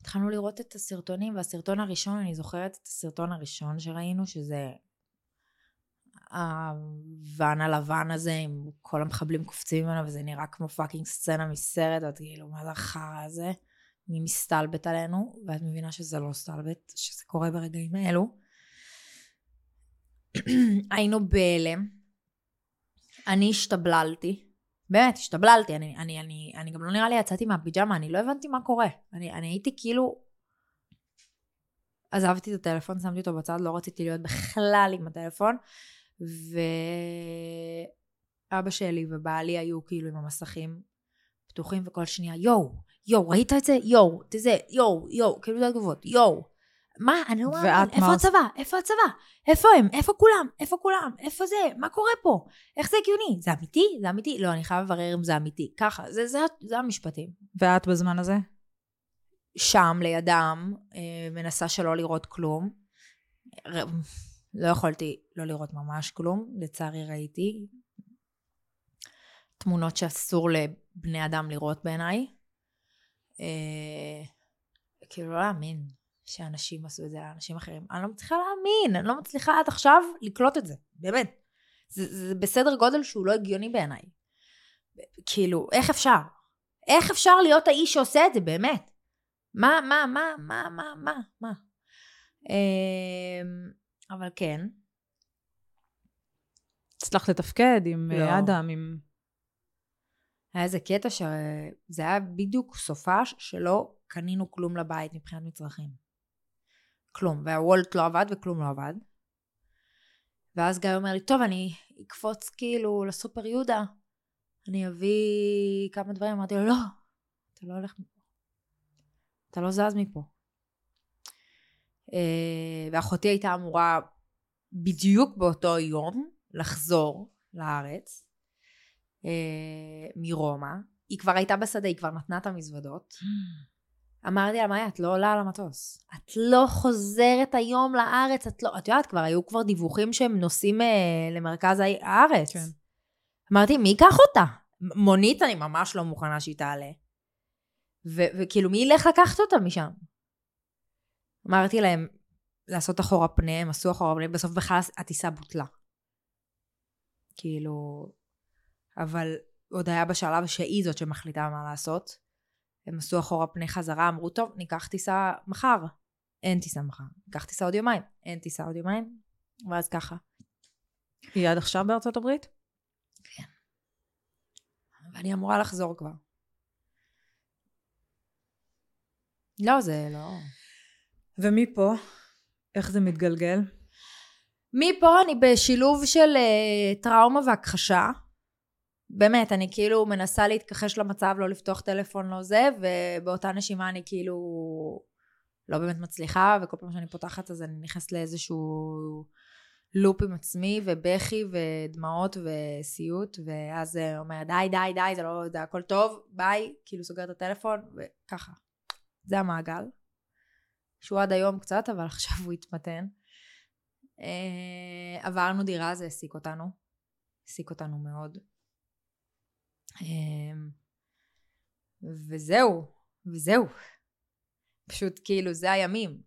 התחלנו לראות את הסרטונים, והסרטון הראשון, אני זוכרת את הסרטון הראשון שראינו, שזה הוואן הלבן הזה עם כל המחבלים קופצים ממנו, וזה נראה כמו fucking סצנה מסרט, ואת כאילו, מה זה החרא הזה? מי מסתלבט עלינו, ואת מבינה שזה לא סתלבט, שזה קורה ברגעים האלו. היינו בהלם. אני השתבללתי. באמת, השתבללתי. אני, אני, אני, אני גם לא נראה לי יצאתי מהפיג'מה, אני לא הבנתי מה קורה. אני, אני הייתי כאילו... עזבתי את הטלפון, שמתי אותו בצד, לא רציתי להיות בכלל עם הטלפון. ואבא שלי ובעלי היו כאילו עם המסכים פתוחים, וכל שנייה, יואו, יואו, ראית את זה? יואו, תזה, יואו, יואו, כאילו זה התגובות, יואו. מה? אני לא מאמין, איפה הצבא? איפה הצבא? איפה הם? איפה כולם? איפה כולם? איפה זה? מה קורה פה? איך זה הגיוני? זה אמיתי? זה אמיתי? לא, אני חייב לברר אם זה אמיתי. ככה, זה, זה, זה המשפטים. ואת בזמן הזה? שם לידם, אה, מנסה שלא לראות כלום. לא יכולתי לא לראות ממש כלום, לצערי ראיתי. תמונות שאסור לבני אדם לראות בעיניי. אה, כאילו לא להאמין שאנשים עשו את זה לאנשים אחרים. אני לא מצליחה להאמין, אני לא מצליחה עד עכשיו לקלוט את זה, באמת. זה, זה בסדר גודל שהוא לא הגיוני בעיניי. כאילו, איך אפשר? איך אפשר להיות האיש שעושה את זה, באמת? מה, מה, מה, מה, מה, מה, מה? אמ, אבל כן, הצלחת לתפקד עם לא. אה, אדם, עם... היה איזה קטע שזה היה בדיוק סופש שלא קנינו כלום לבית מבחינת מצרכים. כלום. והוולט לא עבד וכלום לא עבד. ואז גיא אומר לי, טוב, אני אקפוץ כאילו לסופר יהודה, אני אביא כמה דברים. אמרתי לו, לא, אתה לא הולך מפה. אתה לא זז מפה. אה, ואחותי הייתה אמורה בדיוק באותו יום לחזור לארץ אה, מרומא. היא כבר הייתה בשדה, היא כבר נתנה את המזוודות. אמרתי לה, מאיה, את לא עולה על המטוס. את לא חוזרת היום לארץ, את לא... את יודעת, כבר היו כבר דיווחים שהם נוסעים אה, למרכז הארץ. כן. אמרתי, מי ייקח אותה? מונית אני ממש לא מוכנה שהיא תעלה. ו- וכאילו, מי ילך לקחת אותה משם? אמרתי להם לעשות אחורה פנה, הם עשו אחורה פנה, בסוף בכלל הטיסה בוטלה. כאילו, אבל עוד היה בשלב שהיא זאת שמחליטה מה לעשות. הם עשו אחורה פני חזרה, אמרו, טוב, ניקח טיסה מחר. אין טיסה מחר. ניקח טיסה עוד יומיים. אין טיסה עוד יומיים. ואז ככה. היא עד עכשיו בארצות הברית? ואני אמורה לחזור כבר. לא, זה לא... ומפה, איך זה מתגלגל? מפה אני בשילוב של uh, טראומה והכחשה. באמת, אני כאילו מנסה להתכחש למצב, לא לפתוח טלפון, לא זה, ובאותה נשימה אני כאילו לא באמת מצליחה, וכל פעם שאני פותחת אז אני נכנסת לאיזשהו לופ עם עצמי, ובכי, ודמעות, וסיוט, ואז אומר, די, די, די, זה לא, זה הכל טוב, ביי, כאילו סוגר את הטלפון, וככה. זה המעגל. שהוא עד היום קצת, אבל עכשיו הוא התמתן. Uh, עברנו דירה, זה העסיק אותנו. העסיק אותנו מאוד. Uh, וזהו, וזהו. פשוט כאילו זה הימים.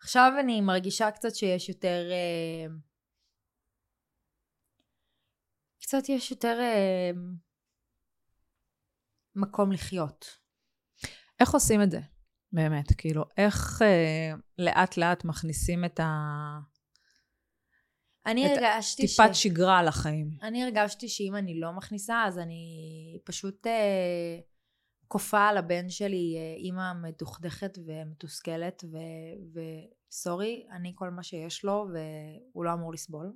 עכשיו אני מרגישה קצת שיש יותר... Uh, קצת יש יותר... Uh, מקום לחיות. איך עושים את זה? באמת, כאילו, איך אה, לאט לאט מכניסים את ה... אני הרגשתי טיפת שגרה לחיים. אני הרגשתי שאם אני לא מכניסה, אז אני פשוט אה, כופה על הבן שלי אה, אימא מדוכדכת ומתוסכלת, ו- וסורי, אני כל מה שיש לו, והוא לא אמור לסבול.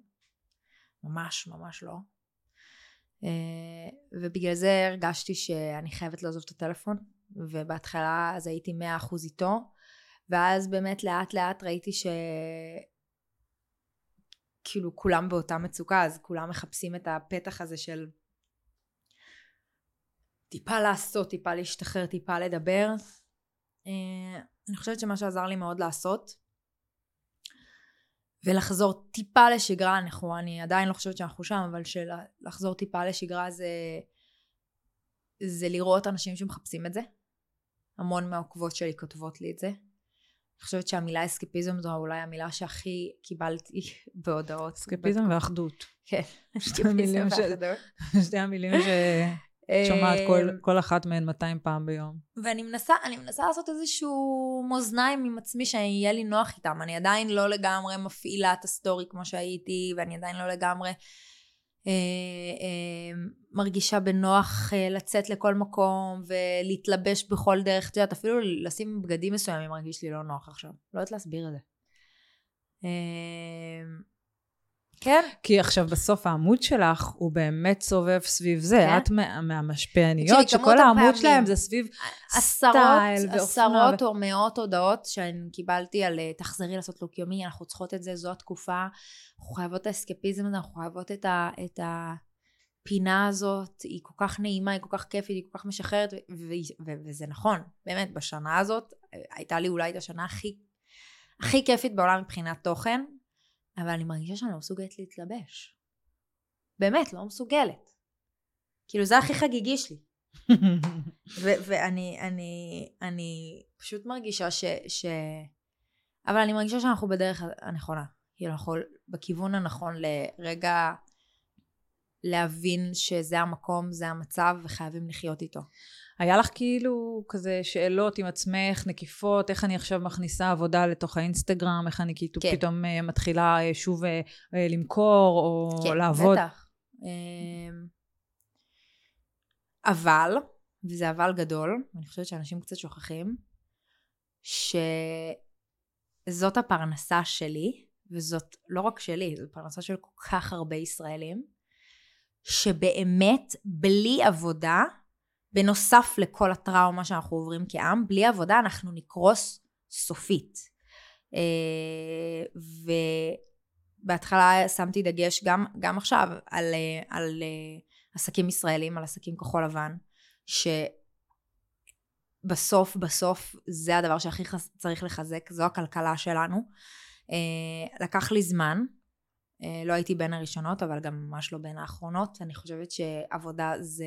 ממש, ממש לא. אה, ובגלל זה הרגשתי שאני חייבת לעזוב את הטלפון, ובהתחלה אז הייתי מאה אחוז איתו, ואז באמת לאט לאט ראיתי ש... כאילו כולם באותה מצוקה, אז כולם מחפשים את הפתח הזה של טיפה לעשות, טיפה להשתחרר, טיפה לדבר. אה, אני חושבת שמה שעזר לי מאוד לעשות, ולחזור טיפה לשגרה, אנחנו, אני עדיין לא חושבת שאנחנו שם, אבל שלחזור טיפה לשגרה זה, זה לראות אנשים שמחפשים את זה. המון מהעוקבות שלי כותבות לי את זה. אני חושבת שהמילה אסקפיזם זו אולי המילה שהכי קיבלתי בהודעות. אסקפיזם ואחדות. כן, ש- ואחדות. שתי המילים ששומעת כל, אמ, כל אחת מהן 200 פעם ביום. ואני מנסה, אני מנסה לעשות איזשהו מאוזנים עם עצמי שיהיה לי נוח איתם. אני עדיין לא לגמרי מפעילה את ה story כמו שהייתי, ואני עדיין לא לגמרי אה, אה, מרגישה בנוח אה, לצאת לכל מקום ולהתלבש בכל דרך. את יודעת, אפילו לשים בגדים מסוימים מרגיש לי לא נוח עכשיו. לא יודעת להסביר את זה. כן, כי עכשיו בסוף העמוד שלך הוא באמת סובב סביב זה. כן. את מה, מהמשפיעניות, שכל העמוד שלהם זה סביב עשרות, סטייל ואופנה. עשרות או מאות הודעות שאני קיבלתי על אה, תחזרי לעשות לוק יומי, אנחנו צריכות את זה, זו התקופה, אנחנו חייבות את האסקפיזם הזה, אנחנו חייבות את, ה, את הפינה הזאת, היא כל כך נעימה, היא כל כך כיפית, היא כל כך משחררת, ו- ו- ו- וזה נכון, באמת, בשנה הזאת, אה, הייתה לי אולי את השנה הכי, הכי כיפית בעולם מבחינת תוכן, אבל אני מרגישה שאני לא מסוגלת להתלבש. באמת, לא מסוגלת. כאילו, זה הכי חגיגי שלי. ו- ואני אני, אני פשוט מרגישה ש, ש... אבל אני מרגישה שאנחנו בדרך הנכונה. כאילו אנחנו בכיוון הנכון לרגע להבין שזה המקום, זה המצב, וחייבים לחיות איתו. היה לך כאילו כזה שאלות עם עצמך, נקיפות, איך אני עכשיו מכניסה עבודה לתוך האינסטגרם, איך אני כאילו כן. פתאום אה, מתחילה אה, שוב אה, למכור או כן, לעבוד. בטח. אמ, אבל, וזה אבל גדול, ואני חושבת שאנשים קצת שוכחים, שזאת הפרנסה שלי, וזאת לא רק שלי, זו פרנסה של כל כך הרבה ישראלים, שבאמת בלי עבודה, בנוסף לכל הטראומה שאנחנו עוברים כעם, בלי עבודה אנחנו נקרוס סופית. אה, ובהתחלה שמתי דגש גם, גם עכשיו על, אה, על אה, עסקים ישראלים, על עסקים כחול לבן, שבסוף בסוף זה הדבר שהכי חס- צריך לחזק, זו הכלכלה שלנו. לקח לי זמן, לא הייתי בין הראשונות, אבל גם ממש לא בין האחרונות. אני חושבת שעבודה זה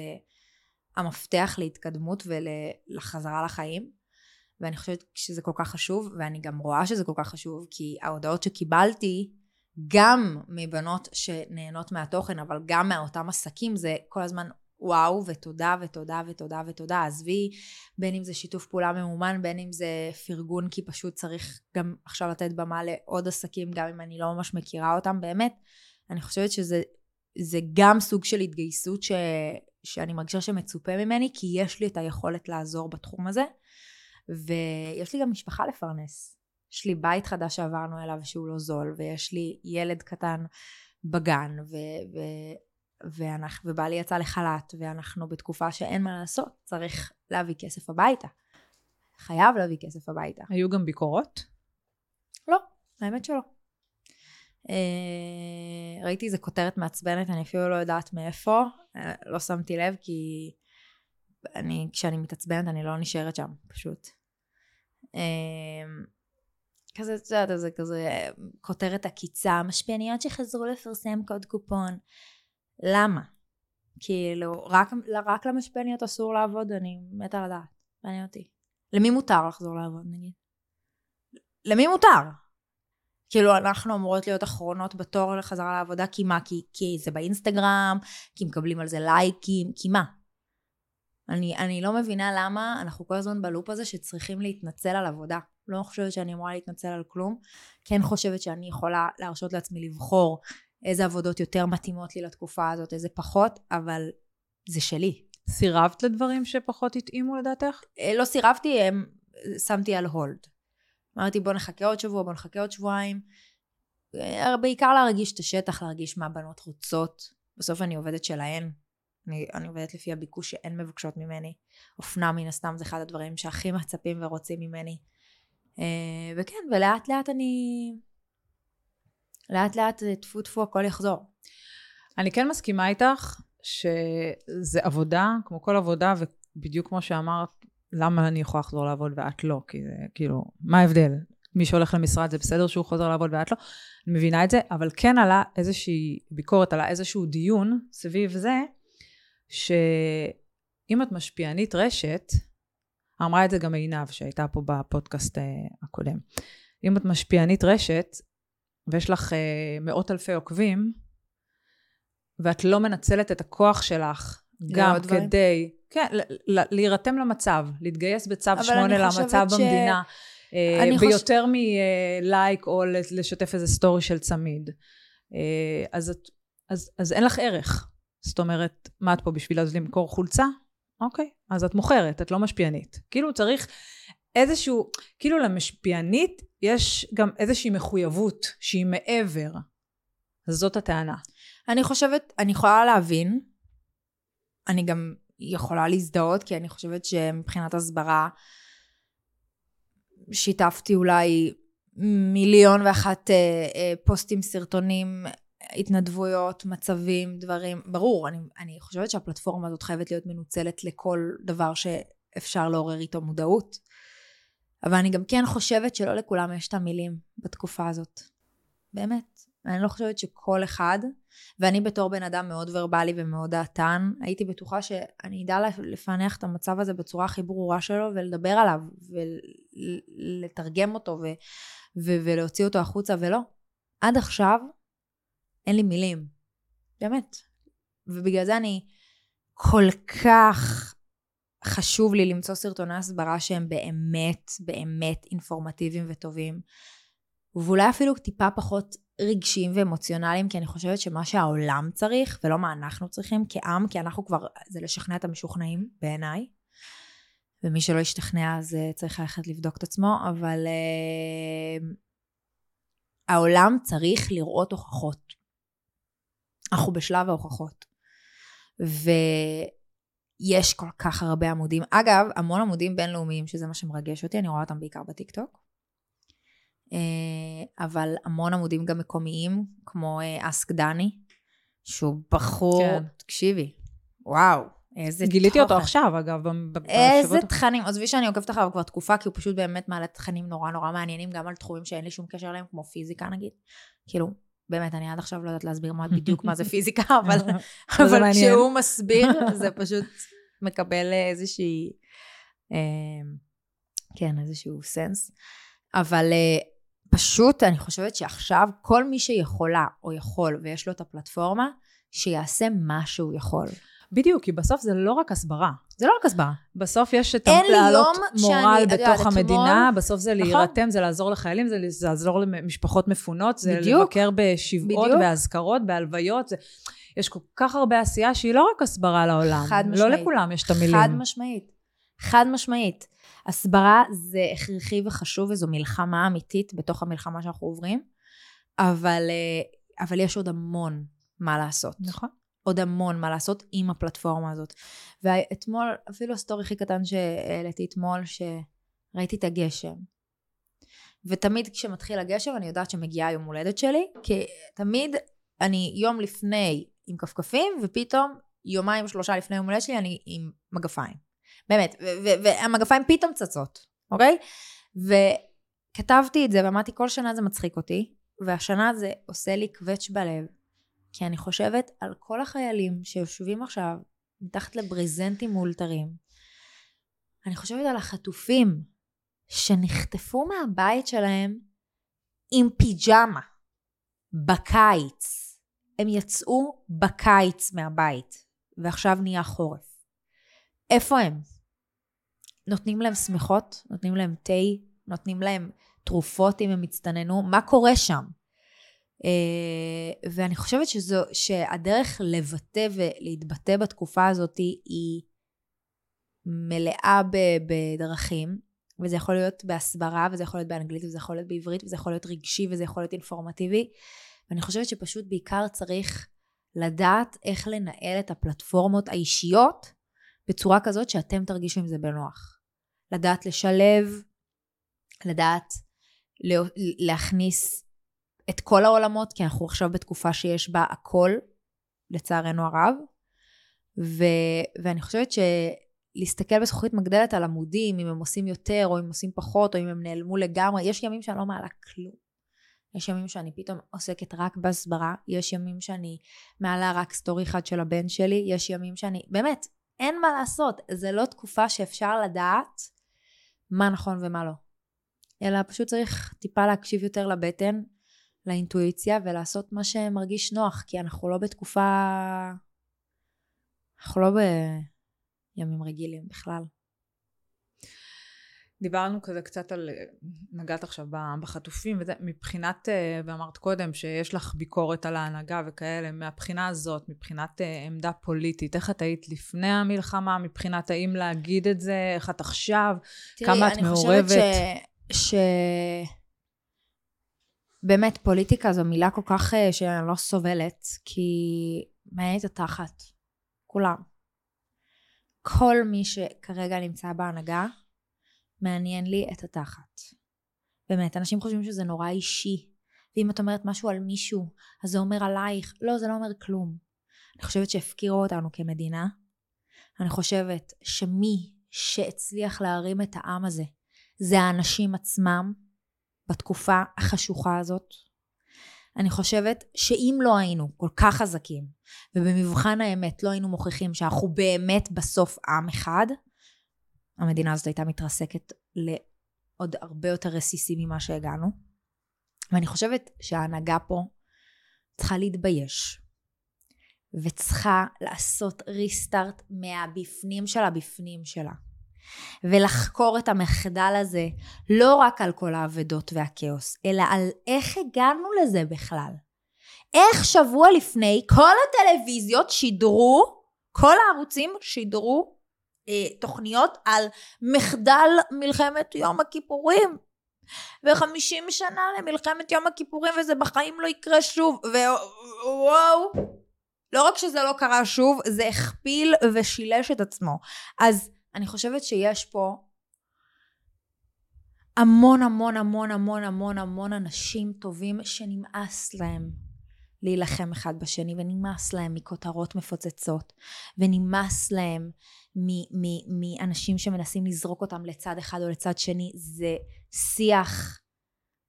המפתח להתקדמות ולחזרה לחיים. ואני חושבת שזה כל כך חשוב, ואני גם רואה שזה כל כך חשוב, כי ההודעות שקיבלתי, גם מבנות שנהנות מהתוכן, אבל גם מאותם עסקים, זה כל הזמן וואו, ותודה, ותודה, ותודה, ותודה. עזבי, בין אם זה שיתוף פעולה ממומן, בין אם זה פרגון, כי פשוט צריך גם עכשיו לתת במה לעוד עסקים, גם אם אני לא ממש מכירה אותם, באמת. אני חושבת שזה זה גם סוג של התגייסות ש, שאני מרגישה שמצופה ממני, כי יש לי את היכולת לעזור בתחום הזה, ויש לי גם משפחה לפרנס. יש לי בית חדש שעברנו אליו שהוא לא זול, ויש לי ילד קטן בגן, ו, ו, ואנחנו, ובעלי יצא לחל"ת, ואנחנו בתקופה שאין מה לעשות, צריך להביא כסף הביתה. חייב להביא כסף הביתה. היו גם ביקורות? לא, האמת שלא. אה, ראיתי איזה כותרת מעצבנת, אני אפילו לא יודעת מאיפה, אה, לא שמתי לב, כי אני, כשאני מתעצבנת אני לא נשארת שם, פשוט. אה, כזה, את יודעת, זה כזה כותרת עקיצה, משפיעניות שחזרו לפרסם קוד קופון. למה? כאילו, רק, רק למשפיעניות אסור לעבוד, אני מתה לדעת, מעניין אותי. למי מותר לחזור לעבוד, נגיד? למי מותר? כאילו אנחנו אמורות להיות אחרונות בתור לחזרה לעבודה, כי מה? כי, כי זה באינסטגרם, כי מקבלים על זה לייקים, כי מה? אני, אני לא מבינה למה אנחנו כל הזמן בלופ הזה שצריכים להתנצל על עבודה. לא חושבת שאני אמורה להתנצל על כלום. כן חושבת שאני יכולה להרשות לעצמי לבחור איזה עבודות יותר מתאימות לי לתקופה הזאת, איזה פחות, אבל זה שלי. סירבת לדברים שפחות התאימו לדעתך? אה, לא סירבתי, הם, שמתי על הולד. אמרתי בוא נחכה עוד שבוע, בוא נחכה עוד שבועיים. אה, בעיקר להרגיש את השטח, להרגיש מה בנות רוצות. בסוף אני עובדת שלהן. אני, אני עובדת לפי הביקוש שהן מבקשות ממני. אופנה מן הסתם זה אחד הדברים שהכי מצפים ורוצים ממני. אה, וכן, ולאט לאט אני... לאט לאט טפו טפו הכל יחזור. אני כן מסכימה איתך שזה עבודה, כמו כל עבודה, ובדיוק כמו שאמרת, למה אני יכולה לחזור לעבוד ואת לא? כי זה כאילו, מה ההבדל? מי שהולך למשרד זה בסדר שהוא חוזר לעבוד ואת לא? אני מבינה את זה, אבל כן עלה איזושהי ביקורת, עלה איזשהו דיון סביב זה, שאם את משפיענית רשת, אמרה את זה גם עינב שהייתה פה בפודקאסט uh, הקודם, אם את משפיענית רשת ויש לך uh, מאות אלפי עוקבים, ואת לא מנצלת את הכוח שלך גם כדי, כן, להירתם למצב, להתגייס בצו שמונה למצב ש... במדינה, אה, ביותר חוש... מלייק או לשתף איזה סטורי של צמיד. אז, את, אז, אז אין לך ערך. זאת אומרת, מה את פה בשביל אז למכור חולצה? אוקיי, אז את מוכרת, את לא משפיענית. כאילו צריך איזשהו, כאילו למשפיענית יש גם איזושהי מחויבות שהיא מעבר. אז זאת הטענה. אני חושבת, אני יכולה להבין, אני גם יכולה להזדהות, כי אני חושבת שמבחינת הסברה, שיתפתי אולי מיליון ואחת אה, אה, פוסטים, סרטונים, התנדבויות, מצבים, דברים. ברור, אני, אני חושבת שהפלטפורמה הזאת חייבת להיות מנוצלת לכל דבר שאפשר לעורר איתו מודעות. אבל אני גם כן חושבת שלא לכולם יש את המילים בתקופה הזאת. באמת. אני לא חושבת שכל אחד, ואני בתור בן אדם מאוד ורבלי ומאוד דעתן, הייתי בטוחה שאני אדע לפענח את המצב הזה בצורה הכי ברורה שלו ולדבר עליו ולתרגם אותו ו- ו- ולהוציא אותו החוצה, ולא. עד עכשיו אין לי מילים. באמת. ובגלל זה אני כל כך חשוב לי למצוא סרטוני הסברה שהם באמת, באמת אינפורמטיביים וטובים. ואולי אפילו טיפה פחות רגשיים ואמוציונליים, כי אני חושבת שמה שהעולם צריך, ולא מה אנחנו צריכים כעם, כי אנחנו כבר, זה לשכנע את המשוכנעים, בעיניי. ומי שלא ישתכנע אז uh, צריך ללכת לבדוק את עצמו, אבל uh, העולם צריך לראות הוכחות. אנחנו בשלב ההוכחות. ויש כל כך הרבה עמודים. אגב, המון עמודים בינלאומיים, שזה מה שמרגש אותי, אני רואה אותם בעיקר בטיקטוק. אה, אבל המון עמודים גם מקומיים, כמו אסק אה, דני, שהוא בחור, כן. תקשיבי, וואו, איזה גיליתי אותו עכשיו, אגב. איזה תכנים, עזבי שאני עוקבת אחריו כבר תקופה, כי הוא פשוט באמת מעלה תכנים נורא נורא מעניינים, גם על תחומים שאין לי שום קשר אליהם, כמו פיזיקה נגיד. כאילו, באמת, אני עד עכשיו לא יודעת להסביר מה, בדיוק מה זה פיזיקה, אבל, אבל כשהוא מסביר, זה פשוט מקבל איזושהי, אה, כן, איזשהו סנס. אבל פשוט אני חושבת שעכשיו כל מי שיכולה או יכול ויש לו את הפלטפורמה, שיעשה מה שהוא יכול. בדיוק, כי בסוף זה לא רק הסברה. זה לא רק הסברה. בסוף יש את להעלות מורל שאני, בתוך יודעת, המדינה, אתמול, בסוף זה נכון. להירתם, נכון? זה לעזור לחיילים, זה לעזור למשפחות מפונות, זה בדיוק, לבקר בשבעות, בדיוק. באזכרות, בהלוויות, זה... יש כל כך הרבה עשייה שהיא לא רק הסברה לעולם. חד לא משמעית. לא לכולם יש את המילים. חד משמעית. חד משמעית. הסברה זה הכרחי וחשוב וזו מלחמה אמיתית בתוך המלחמה שאנחנו עוברים, אבל, אה, אבל יש עוד המון מה לעשות. נכון. עוד המון מה לעשות עם הפלטפורמה הזאת. ואתמול, אפילו הסטורי הכי קטן שהעליתי אתמול, שראיתי את הגשם. ותמיד כשמתחיל הגשם אני יודעת שמגיעה יום הולדת שלי, כי תמיד אני יום לפני עם כפכפים, ופתאום יומיים שלושה לפני יום הולדת שלי אני עם מגפיים. באמת, והמגפיים פתאום צצות, אוקיי? וכתבתי את זה ואמרתי כל שנה זה מצחיק אותי, והשנה זה עושה לי קווץ' בלב, כי אני חושבת על כל החיילים שיושבים עכשיו מתחת לברזנטים מאולתרים. אני חושבת על החטופים שנחטפו מהבית שלהם עם פיג'מה בקיץ. הם יצאו בקיץ מהבית, ועכשיו נהיה חורף. איפה הם? נותנים להם שמיכות, נותנים להם תה, נותנים להם תרופות אם הם הצטננו, מה קורה שם? Uh, ואני חושבת שזו, שהדרך לבטא ולהתבטא בתקופה הזאת היא מלאה ב, בדרכים, וזה יכול להיות בהסברה, וזה יכול להיות באנגלית, וזה יכול להיות בעברית, וזה יכול להיות רגשי, וזה יכול להיות אינפורמטיבי. ואני חושבת שפשוט בעיקר צריך לדעת איך לנהל את הפלטפורמות האישיות בצורה כזאת שאתם תרגישו עם זה בנוח. לדעת לשלב, לדעת להכניס את כל העולמות, כי אנחנו עכשיו בתקופה שיש בה הכל, לצערנו הרב. ו, ואני חושבת שלהסתכל בזכוכית מגדלת על עמודים, אם הם עושים יותר או אם עושים פחות, או אם הם נעלמו לגמרי, יש ימים שאני לא מעלה כלום. יש ימים שאני פתאום עוסקת רק בהסברה, יש ימים שאני מעלה רק סטורי אחד של הבן שלי, יש ימים שאני, באמת, אין מה לעשות, זה לא תקופה שאפשר לדעת מה נכון ומה לא. אלא פשוט צריך טיפה להקשיב יותר לבטן, לאינטואיציה, ולעשות מה שמרגיש נוח, כי אנחנו לא בתקופה... אנחנו לא בימים רגילים בכלל. דיברנו כזה קצת על, נגעת עכשיו בחטופים, וזה, מבחינת, אה, ואמרת קודם שיש לך ביקורת על ההנהגה וכאלה, מהבחינה הזאת, מבחינת אה, עמדה פוליטית, איך את היית לפני המלחמה, מבחינת האם להגיד את זה, איך את עכשיו, תראי, כמה את מעורבת? תראי, אני חושבת ש... ש... באמת, פוליטיקה זו מילה כל כך אה, שאני לא סובלת, כי מעניין את התחת, כולם. כל מי שכרגע נמצא בהנהגה, מעניין לי את התחת. באמת, אנשים חושבים שזה נורא אישי. ואם את אומרת משהו על מישהו, אז זה אומר עלייך. לא, זה לא אומר כלום. אני חושבת שהפקירו אותנו כמדינה. אני חושבת שמי שהצליח להרים את העם הזה, זה האנשים עצמם, בתקופה החשוכה הזאת. אני חושבת שאם לא היינו כל כך חזקים, ובמבחן האמת לא היינו מוכיחים שאנחנו באמת בסוף עם אחד, המדינה הזאת הייתה מתרסקת לעוד הרבה יותר רסיסים ממה שהגענו. ואני חושבת שההנהגה פה צריכה להתבייש, וצריכה לעשות ריסטארט מהבפנים של הבפנים שלה. ולחקור את המחדל הזה לא רק על כל האבדות והכאוס, אלא על איך הגענו לזה בכלל. איך שבוע לפני כל הטלוויזיות שידרו, כל הערוצים שידרו תוכניות על מחדל מלחמת יום הכיפורים. וחמישים שנה למלחמת יום הכיפורים וזה בחיים לא יקרה שוב. ווואו. לא רק שזה לא קרה שוב, זה הכפיל ושילש את עצמו. אז אני חושבת שיש פה המון המון המון המון המון המון אנשים טובים שנמאס להם להילחם אחד בשני ונמאס להם מכותרות מפוצצות ונמאס להם מאנשים שמנסים לזרוק אותם לצד אחד או לצד שני זה שיח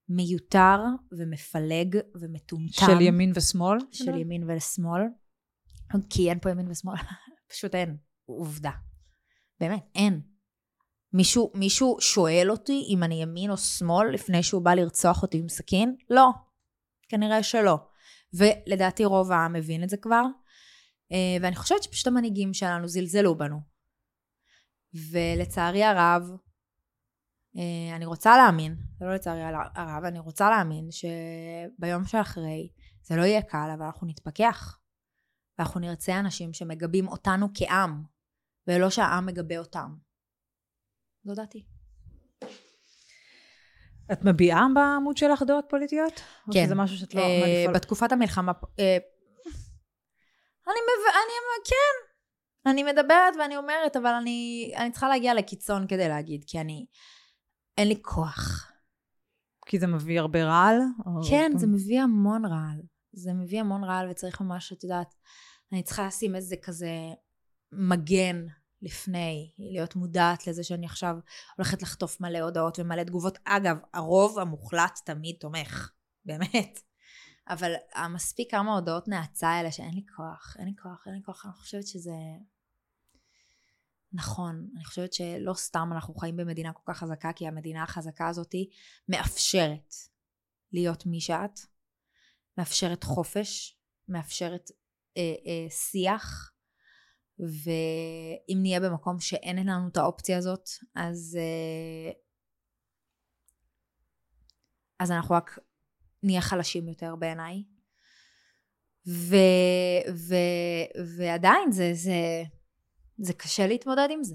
מיותר ומפלג ומטומטם של ימין ושמאל? של ימין ושמאל כי אין פה ימין ושמאל פשוט אין עובדה באמת אין מישהו, מישהו שואל אותי אם אני ימין או שמאל לפני שהוא בא לרצוח אותי עם סכין? לא. כנראה שלא. ולדעתי רוב העם מבין את זה כבר. אה, ואני חושבת שפשוט המנהיגים שלנו זלזלו בנו. ולצערי הרב, אה, אני רוצה להאמין, זה לא לצערי הרב, אני רוצה להאמין שביום שאחרי זה לא יהיה קל, אבל אנחנו נתפכח. ואנחנו נרצה אנשים שמגבים אותנו כעם, ולא שהעם מגבה אותם. זו דעתי. את מביעה בעמוד שלך דעות פוליטיות? כן. או שזה משהו שאת לא אה? בתקופת המלחמה, אה, אני מב... אני... כן. אני מדברת ואני אומרת, אבל אני, אני צריכה להגיע לקיצון כדי להגיד, כי אני... אין לי כוח. כי זה מביא הרבה רעל? כן, או... זה מביא המון רעל. זה מביא המון רעל וצריך ממש, את יודעת, אני צריכה לשים איזה כזה מגן לפני, להיות מודעת לזה שאני עכשיו הולכת לחטוף מלא הודעות ומלא תגובות. אגב, הרוב המוחלט תמיד תומך, באמת. אבל המספיק כמה הודעות נאצה האלה שאין לי כוח, אין לי כוח, אין לי כוח, אני חושבת שזה נכון. אני חושבת שלא סתם אנחנו חיים במדינה כל כך חזקה, כי המדינה החזקה הזאת מאפשרת להיות מי שאת, מאפשרת חופש, מאפשרת אה, אה, שיח, ואם נהיה במקום שאין לנו את האופציה הזאת, אז, אה, אז אנחנו רק נהיה חלשים יותר בעיניי. ו, ו, ועדיין זה, זה, זה קשה להתמודד עם זה.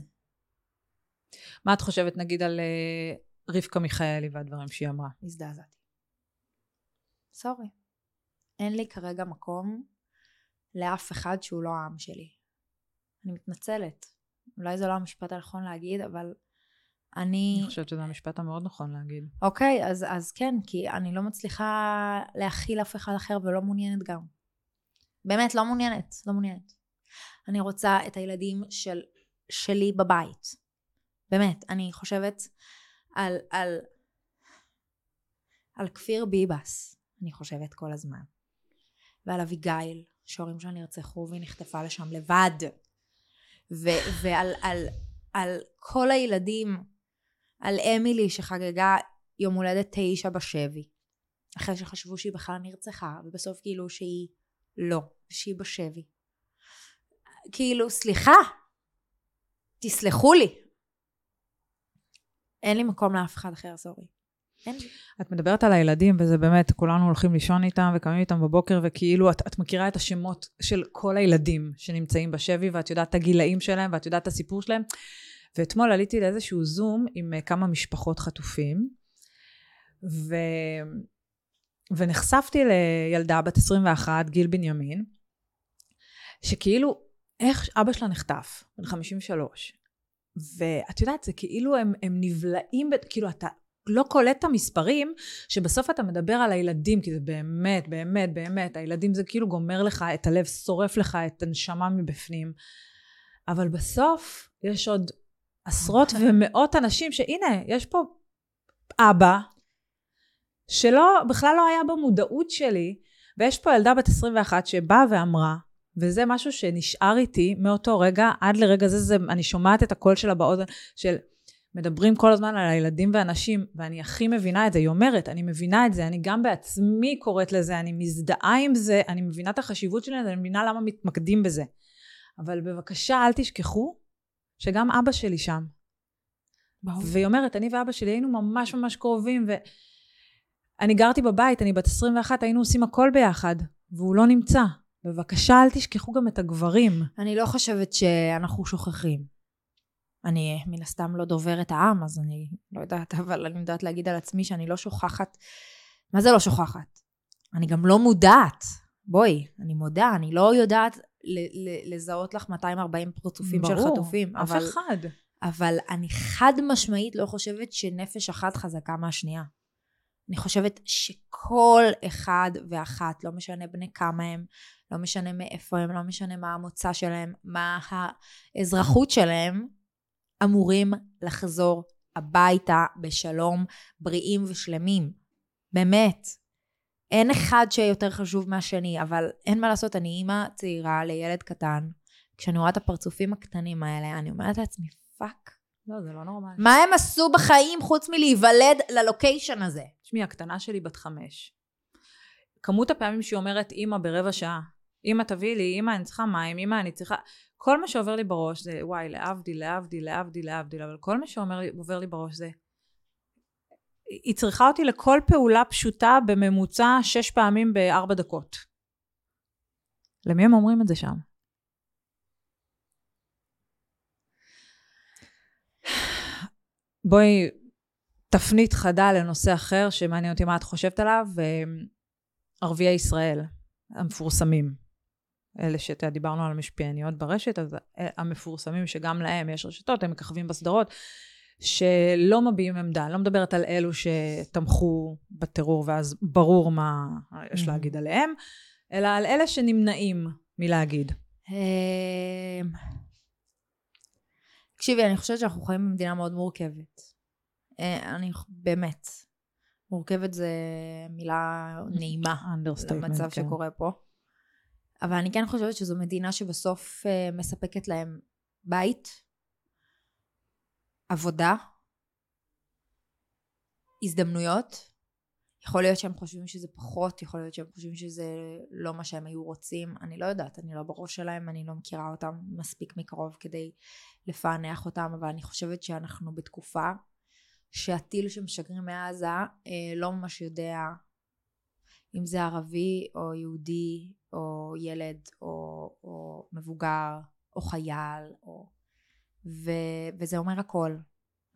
מה את חושבת נגיד על אה, רבקה מיכאלי והדברים שהיא אמרה? הזדעזעתי. סורי. אין לי כרגע מקום לאף אחד שהוא לא העם שלי. אני מתנצלת. אולי זה לא המשפט הנכון להגיד, אבל אני... אני חושבת שזה המשפט המאוד נכון להגיד. אוקיי, אז, אז כן, כי אני לא מצליחה להכיל אף אחד אחר ולא מעוניינת גם. באמת, לא מעוניינת, לא מעוניינת. אני רוצה את הילדים של, שלי בבית. באמת, אני חושבת על, על, על כפיר ביבס, אני חושבת כל הזמן. ועל אביגיל, שהורים שלה נרצחו והיא נחטפה לשם לבד. ו- ועל על, על כל הילדים, על אמילי שחגגה יום הולדת תשע בשבי. אחרי שחשבו שהיא בכלל נרצחה, ובסוף גילו שהיא לא, שהיא בשבי. כאילו, סליחה, תסלחו לי. אין לי מקום לאף אחד אחר, סורי. אין לי. את מדברת על הילדים, וזה באמת, כולנו הולכים לישון איתם וקמים איתם בבוקר, וכאילו את, את מכירה את השמות של כל הילדים שנמצאים בשבי, ואת יודעת את הגילאים שלהם, ואת יודעת את הסיפור שלהם. ואתמול עליתי לאיזשהו זום עם uh, כמה משפחות חטופים, ו... ונחשפתי לילדה בת 21, גיל בנימין, שכאילו, איך אבא שלה נחטף, בן 53. ואת יודעת, זה כאילו הם, הם נבלעים, כאילו אתה לא קולט את המספרים, שבסוף אתה מדבר על הילדים, כי זה באמת, באמת, באמת, הילדים זה כאילו גומר לך את הלב, שורף לך את הנשמה מבפנים. אבל בסוף יש עוד עשרות ומאות אנשים שהנה, יש פה אבא, שלא, בכלל לא היה במודעות שלי, ויש פה ילדה בת 21 שבאה ואמרה, וזה משהו שנשאר איתי מאותו רגע עד לרגע זה, זה אני שומעת את הקול שלה באוזן של מדברים כל הזמן על הילדים והנשים, ואני הכי מבינה את זה. היא אומרת, אני מבינה את זה, אני גם בעצמי קוראת לזה, אני מזדהה עם זה, אני מבינה את החשיבות שלזה, אני מבינה למה מתמקדים בזה. אבל בבקשה, אל תשכחו שגם אבא שלי שם. ברור. והיא אומרת, אני ואבא שלי היינו ממש ממש קרובים, ואני גרתי בבית, אני בת 21, היינו עושים הכל ביחד, והוא לא נמצא. בבקשה, אל תשכחו גם את הגברים. אני לא חושבת שאנחנו שוכחים. אני מן הסתם לא דוברת העם, אז אני לא יודעת, אבל אני יודעת להגיד על עצמי שאני לא שוכחת. מה זה לא שוכחת? אני גם לא מודעת. בואי, אני מודה, אני לא יודעת לזהות לך 240 פרצופים ברור, של חטופים. ברור, אף אחד. אבל אני חד משמעית לא חושבת שנפש אחת חזקה מהשנייה. אני חושבת שכל אחד ואחת, לא משנה בני כמה הם, לא משנה מאיפה הם, לא משנה מה המוצא שלהם, מה האזרחות שלהם, אמורים לחזור הביתה בשלום, בריאים ושלמים. באמת. אין אחד שיותר חשוב מהשני, אבל אין מה לעשות, אני אימא צעירה לילד קטן. כשאני רואה את הפרצופים הקטנים האלה, אני אומרת לעצמי, fuck. לא, זה לא נורמלי. מה הם עשו בחיים חוץ מלהיוולד ל location הזה? תשמעי, הקטנה שלי בת חמש. כמות הפעמים שהיא אומרת אימא ברבע שעה, אימא תביאי לי, אימא אני צריכה מים, אימא אני צריכה... כל מה שעובר לי בראש זה וואי, להבדיל, להבדיל, להבדיל, להבדיל, אבל כל מה שעובר לי בראש זה... היא צריכה אותי לכל פעולה פשוטה בממוצע שש פעמים בארבע דקות. למי הם אומרים את זה שם? בואי, תפנית חדה לנושא אחר שמעניין אותי מה את חושבת עליו, ערביי ישראל המפורסמים. אלה שאתה דיברנו על המשפיעניות ברשת, אז המפורסמים שגם להם יש רשתות, הם מככבים בסדרות, שלא מביעים עמדה. אני לא מדברת על אלו שתמכו בטרור ואז ברור מה יש להגיד עליהם, אלא על אלה שנמנעים מלהגיד. אמ, תקשיבי, אני חושבת שאנחנו חיים במדינה מאוד מורכבת. אה, אני באמת. מורכבת זה מילה נעימה למצב כן. שקורה פה. אבל אני כן חושבת שזו מדינה שבסוף uh, מספקת להם בית, עבודה, הזדמנויות, יכול להיות שהם חושבים שזה פחות, יכול להיות שהם חושבים שזה לא מה שהם היו רוצים, אני לא יודעת, אני לא בראש שלהם, אני לא מכירה אותם מספיק מקרוב כדי לפענח אותם, אבל אני חושבת שאנחנו בתקופה שהטיל שמשגרים מעזה אה, לא ממש יודע אם זה ערבי או יהודי או ילד או, או מבוגר או חייל או... ו, וזה אומר הכל.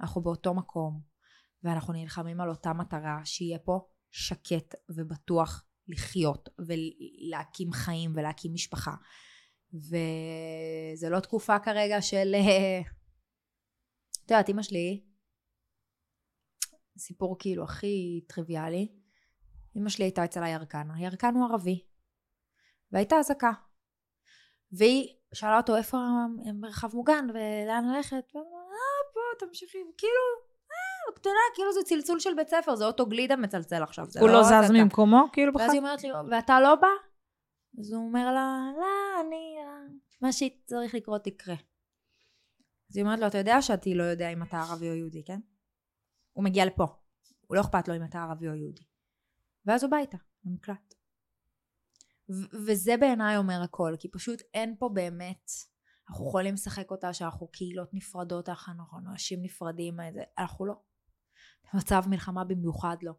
אנחנו באותו מקום ואנחנו נלחמים על אותה מטרה שיהיה פה שקט ובטוח לחיות ולהקים חיים ולהקים משפחה. וזה לא תקופה כרגע של... אה, את יודעת, אמא שלי, סיפור כאילו הכי טריוויאלי, אמא שלי הייתה אצל הירקן, הירקן הוא ערבי, והייתה אזעקה. והיא שאלה אותו איפה המרחב מוגן ולאן ללכת, והוא אמר, אה, פה, תמשיכי, כאילו, קטנה, כאילו זה צלצול של בית ספר, זה אוטו גלידה מצלצל עכשיו. הוא לא, לא זז ממקומו, כאילו בכלל? ואז היא אומרת לי, ואתה לא בא? אז הוא אומר לה, לא, אני, מה שצריך לקרות יקרה. אז היא אומרת לו, אתה יודע שאתי לא יודע אם אתה ערבי או יהודי, כן? הוא מגיע לפה. הוא לא אכפת לו אם אתה ערבי או יהודי. ואז הוא בא איתה, במקלט. וזה בעיניי אומר הכל, כי פשוט אין פה באמת, אנחנו יכולים לשחק אותה שאנחנו קהילות נפרדות, אנחנו אנשים נפרדים, אנחנו לא. מצב מלחמה במיוחד לא.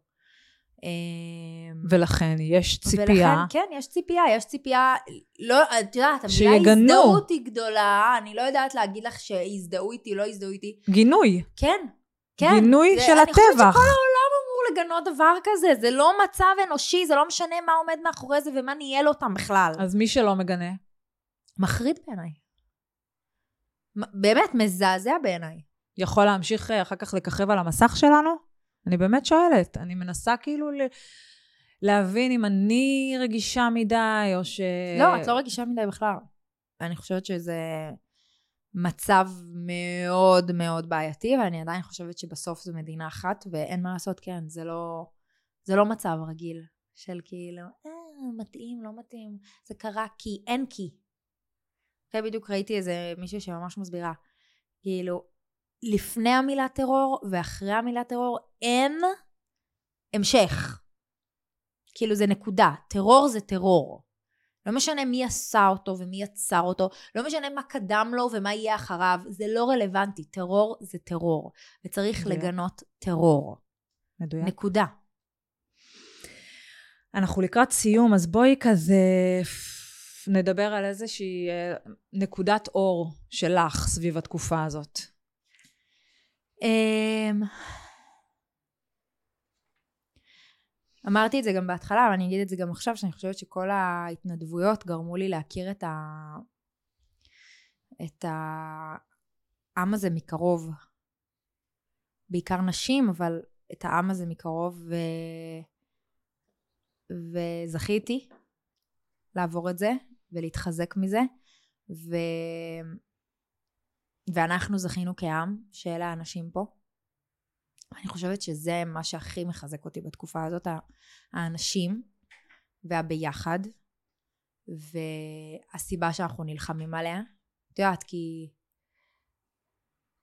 אמ, ולכן יש ציפייה. ולכן, כן, יש ציפייה, יש ציפייה, לא, את יודעת, המילה הזדהות היא גדולה, אני לא יודעת להגיד לך שיזדהו איתי, לא יזדהו איתי. גינוי. כן, כן. גינוי זה, של אני הטבח. אני חושבת שכל העולם לגנות דבר כזה, זה לא מצב אנושי, זה לא משנה מה עומד מאחורי זה ומה ניהל אותם בכלל. אז מי שלא מגנה? מחריד בעיניי. באמת, מזעזע בעיניי. יכול להמשיך אה, אחר כך לככב על המסך שלנו? אני באמת שואלת. אני מנסה כאילו ל... להבין אם אני רגישה מדי, או ש... לא, את לא רגישה מדי בכלל. אני חושבת שזה מצב מאוד מאוד בעייתי, ואני עדיין חושבת שבסוף זו מדינה אחת, ואין מה לעשות, כן, זה לא, זה לא מצב רגיל של כאילו, אה, מתאים, לא מתאים, זה קרה כי, אין כי. אחרי בדיוק ראיתי איזה מישהו שממש מסבירה, כאילו, לפני המילה טרור ואחרי המילה טרור אין המשך. כאילו זה נקודה. טרור זה טרור. לא משנה מי עשה אותו ומי יצר אותו, לא משנה מה קדם לו ומה יהיה אחריו, זה לא רלוונטי. טרור זה טרור, וצריך מדויק. לגנות טרור. מדויק. נקודה. אנחנו לקראת סיום, אז בואי כזה נדבר על איזושהי אה, נקודת אור שלך סביב התקופה הזאת. אמרתי את זה גם בהתחלה, ואני אגיד את זה גם עכשיו, שאני חושבת שכל ההתנדבויות גרמו לי להכיר את, ה... את העם הזה מקרוב. בעיקר נשים, אבל את העם הזה מקרוב, ו... וזכיתי לעבור את זה ולהתחזק מזה, ו... ואנחנו זכינו כעם, שאלה האנשים פה. אני חושבת שזה מה שהכי מחזק אותי בתקופה הזאת, האנשים והביחד, והסיבה שאנחנו נלחמים עליה. את יודעת, כי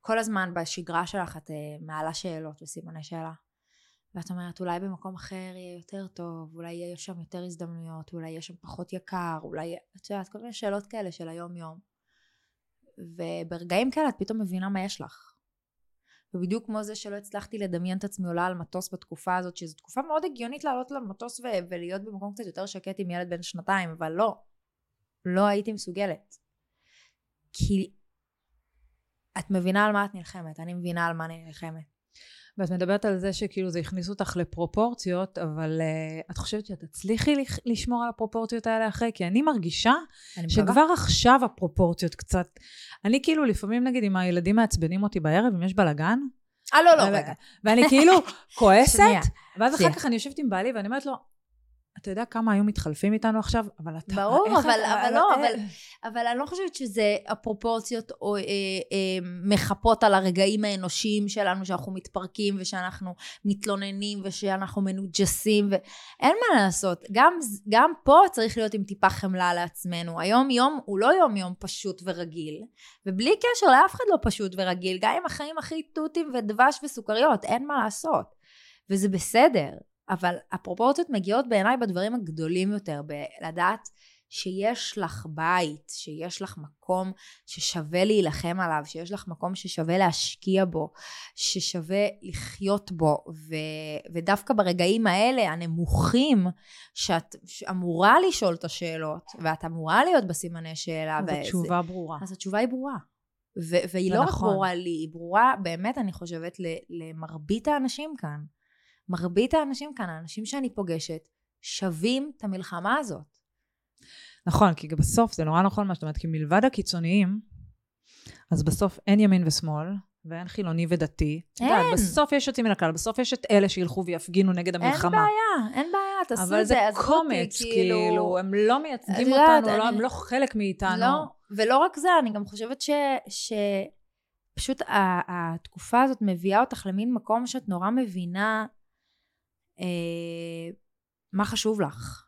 כל הזמן בשגרה שלך את אה, מעלה שאלות וסימני שאלה. ואת אומרת, אולי במקום אחר יהיה יותר טוב, אולי יהיה שם יותר הזדמנויות, אולי יהיה שם פחות יקר, אולי, את יודעת, כל מיני שאלות כאלה של היום-יום. וברגעים כאלה את פתאום מבינה מה יש לך. ובדיוק כמו זה שלא הצלחתי לדמיין את עצמי עולה על מטוס בתקופה הזאת, שזו תקופה מאוד הגיונית לעלות למטוס ו- ולהיות במקום קצת יותר שקט עם ילד בן שנתיים, אבל לא. לא הייתי מסוגלת. כי את מבינה על מה את נלחמת, אני מבינה על מה אני נלחמת. ואת מדברת על זה שכאילו זה הכניס אותך לפרופורציות, אבל uh, את חושבת שאת תצליחי לשמור על הפרופורציות האלה אחרי? כי אני מרגישה אני שכבר מקווה. עכשיו הפרופורציות קצת... אני כאילו לפעמים נגיד אם הילדים מעצבנים אותי בערב, אם יש בלאגן, אה, לא, לא, רגע. ואני כאילו כועסת, ואז אחר כך אני יושבת עם בעלי ואני אומרת לו, אתה יודע כמה היו מתחלפים איתנו עכשיו? אבל אתה... ברור, אבל, אתה, אבל לא, אבל, אבל אני לא חושבת שזה הפרופורציות או, אה, אה, מחפות על הרגעים האנושיים שלנו, שאנחנו מתפרקים ושאנחנו מתלוננים ושאנחנו מנוג'סים, ואין מה לעשות. גם, גם פה צריך להיות עם טיפה חמלה לעצמנו. היום יום הוא לא יום יום פשוט ורגיל, ובלי קשר לאף אחד לא פשוט ורגיל, גם עם החיים הכי תותים ודבש וסוכריות, אין מה לעשות. וזה בסדר. אבל הפרופורציות מגיעות בעיניי בדברים הגדולים יותר, בלדעת שיש לך בית, שיש לך מקום ששווה להילחם עליו, שיש לך מקום ששווה להשקיע בו, ששווה לחיות בו, ו, ודווקא ברגעים האלה, הנמוכים, שאת אמורה לשאול את השאלות, ואת אמורה להיות בסימני שאלה. אז התשובה ברורה. אז התשובה היא ברורה. ו- והיא לא רק. ברורה לי, היא ברורה באמת, אני חושבת, למרבית האנשים כאן. מרבית האנשים כאן, האנשים שאני פוגשת, שווים את המלחמה הזאת. נכון, כי בסוף זה נורא נכון מה שאת אומרת, כי מלבד הקיצוניים, אז בסוף אין ימין ושמאל, ואין חילוני ודתי. יודעת, אין. בסוף יש יוצאים מן הכלל, בסוף יש את אלה שילכו ויפגינו נגד אין המלחמה. בעיה, אין בעיה, תעשו אבל את זה זה, עזבו אותי, קומץ, כאילו, הם לא מייצגים יודעת, אותנו, לא, אני- הם לא חלק מאיתנו. לא, ולא רק זה, אני גם חושבת ש... ש... פשוט התקופה הזאת מביאה אותך למין מקום שאת נורא מבינה אה, מה חשוב לך,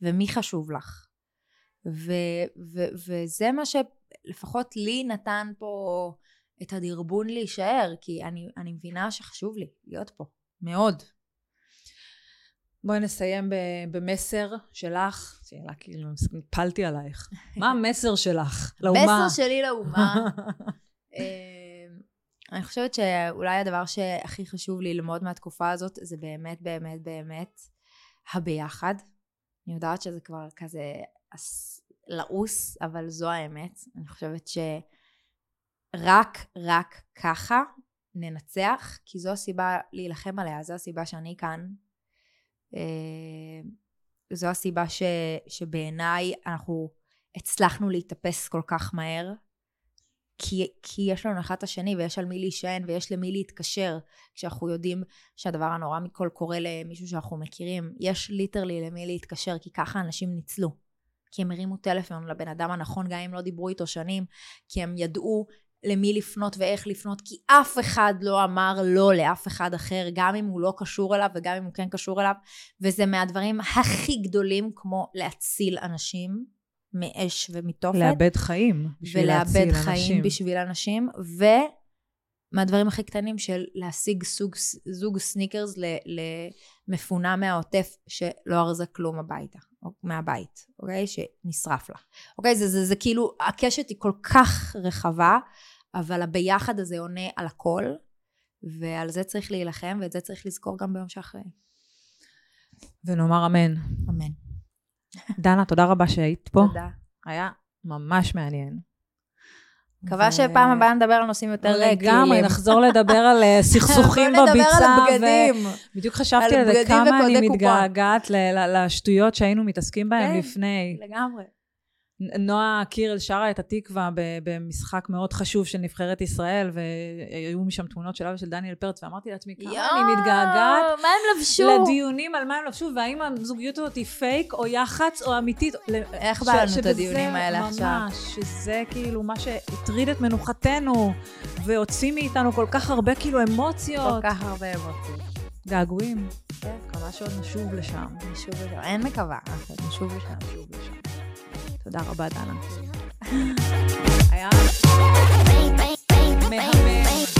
ומי חשוב לך. ו, ו, וזה מה שלפחות לי נתן פה את הדרבון להישאר, כי אני, אני מבינה שחשוב לי להיות פה, מאוד. בואי נסיים ב- במסר שלך, שאלה כאילו, הפלתי עלייך. מה המסר שלך לאומה? מסר שלי לאומה. אני חושבת שאולי הדבר שהכי חשוב ללמוד מהתקופה הזאת זה באמת באמת באמת הביחד. אני יודעת שזה כבר כזה לעוס, אבל זו האמת. אני חושבת שרק רק ככה ננצח, כי זו הסיבה להילחם עליה, זו הסיבה שאני כאן. אה, זו הסיבה ש, שבעיניי אנחנו הצלחנו להתאפס כל כך מהר, כי, כי יש לנו אחד את השני ויש על מי להישען ויש למי להתקשר, כשאנחנו יודעים שהדבר הנורא מכל קורה למישהו שאנחנו מכירים. יש ליטרלי למי להתקשר, כי ככה אנשים ניצלו. כי הם הרימו טלפון לבן אדם הנכון, גם אם לא דיברו איתו שנים, כי הם ידעו למי לפנות ואיך לפנות, כי אף אחד לא אמר לא לאף אחד אחר, גם אם הוא לא קשור אליו וגם אם הוא כן קשור אליו, וזה מהדברים הכי גדולים כמו להציל אנשים מאש ומתופת. לאבד חיים בשביל להציל ולאבד אנשים. חיים בשביל אנשים, ומהדברים הכי קטנים של להשיג סוג, זוג סניקרס למפונה מהעוטף שלא ארזה כלום הביתה, או מהבית, אוקיי? שנשרף לה. אוקיי? זה, זה, זה כאילו, הקשת היא כל כך רחבה, אבל הביחד הזה עונה על הכל, ועל זה צריך להילחם, ואת זה צריך לזכור גם ביום שאחרי. ונאמר אמן. אמן. דנה, תודה רבה שהיית פה. תודה. היה ממש מעניין. מקווה שפעם הבאה נדבר על נושאים יותר לגמרי, קלילים. נחזור לדבר על אה, סכסוכים נדבר בביצה. על ו- הבגדים. בדיוק חשבתי על על זה, בגדים כמה אני. מתגעגעת לשטויות שהיינו מתעסקים בהן כן. לפני. לגמרי. נועה קירל שרה את התקווה במשחק מאוד חשוב של נבחרת ישראל, והיו משם תמונות שלה ושל דניאל פרץ, ואמרתי לעצמי, כמה אני מתגעגעת מה הם לבשו? לדיונים על מה הם לבשו, והאם הזוגיות הזאת היא פייק או יח"צ או אמיתית. איך בא לנו את הדיונים האלה עכשיו? ממש, שזה כאילו מה שהטריד את מנוחתנו, והוציא מאיתנו כל כך הרבה כאילו כל אמוציות. כך הרבה אמוציות. געגועים. כן. מקווה שעוד נשוב לשם. נשוב לשם. אין מקווה, אנחנו נשוב לשם. נשוב לשם. תודה רבה, דנה. היה... מהמם.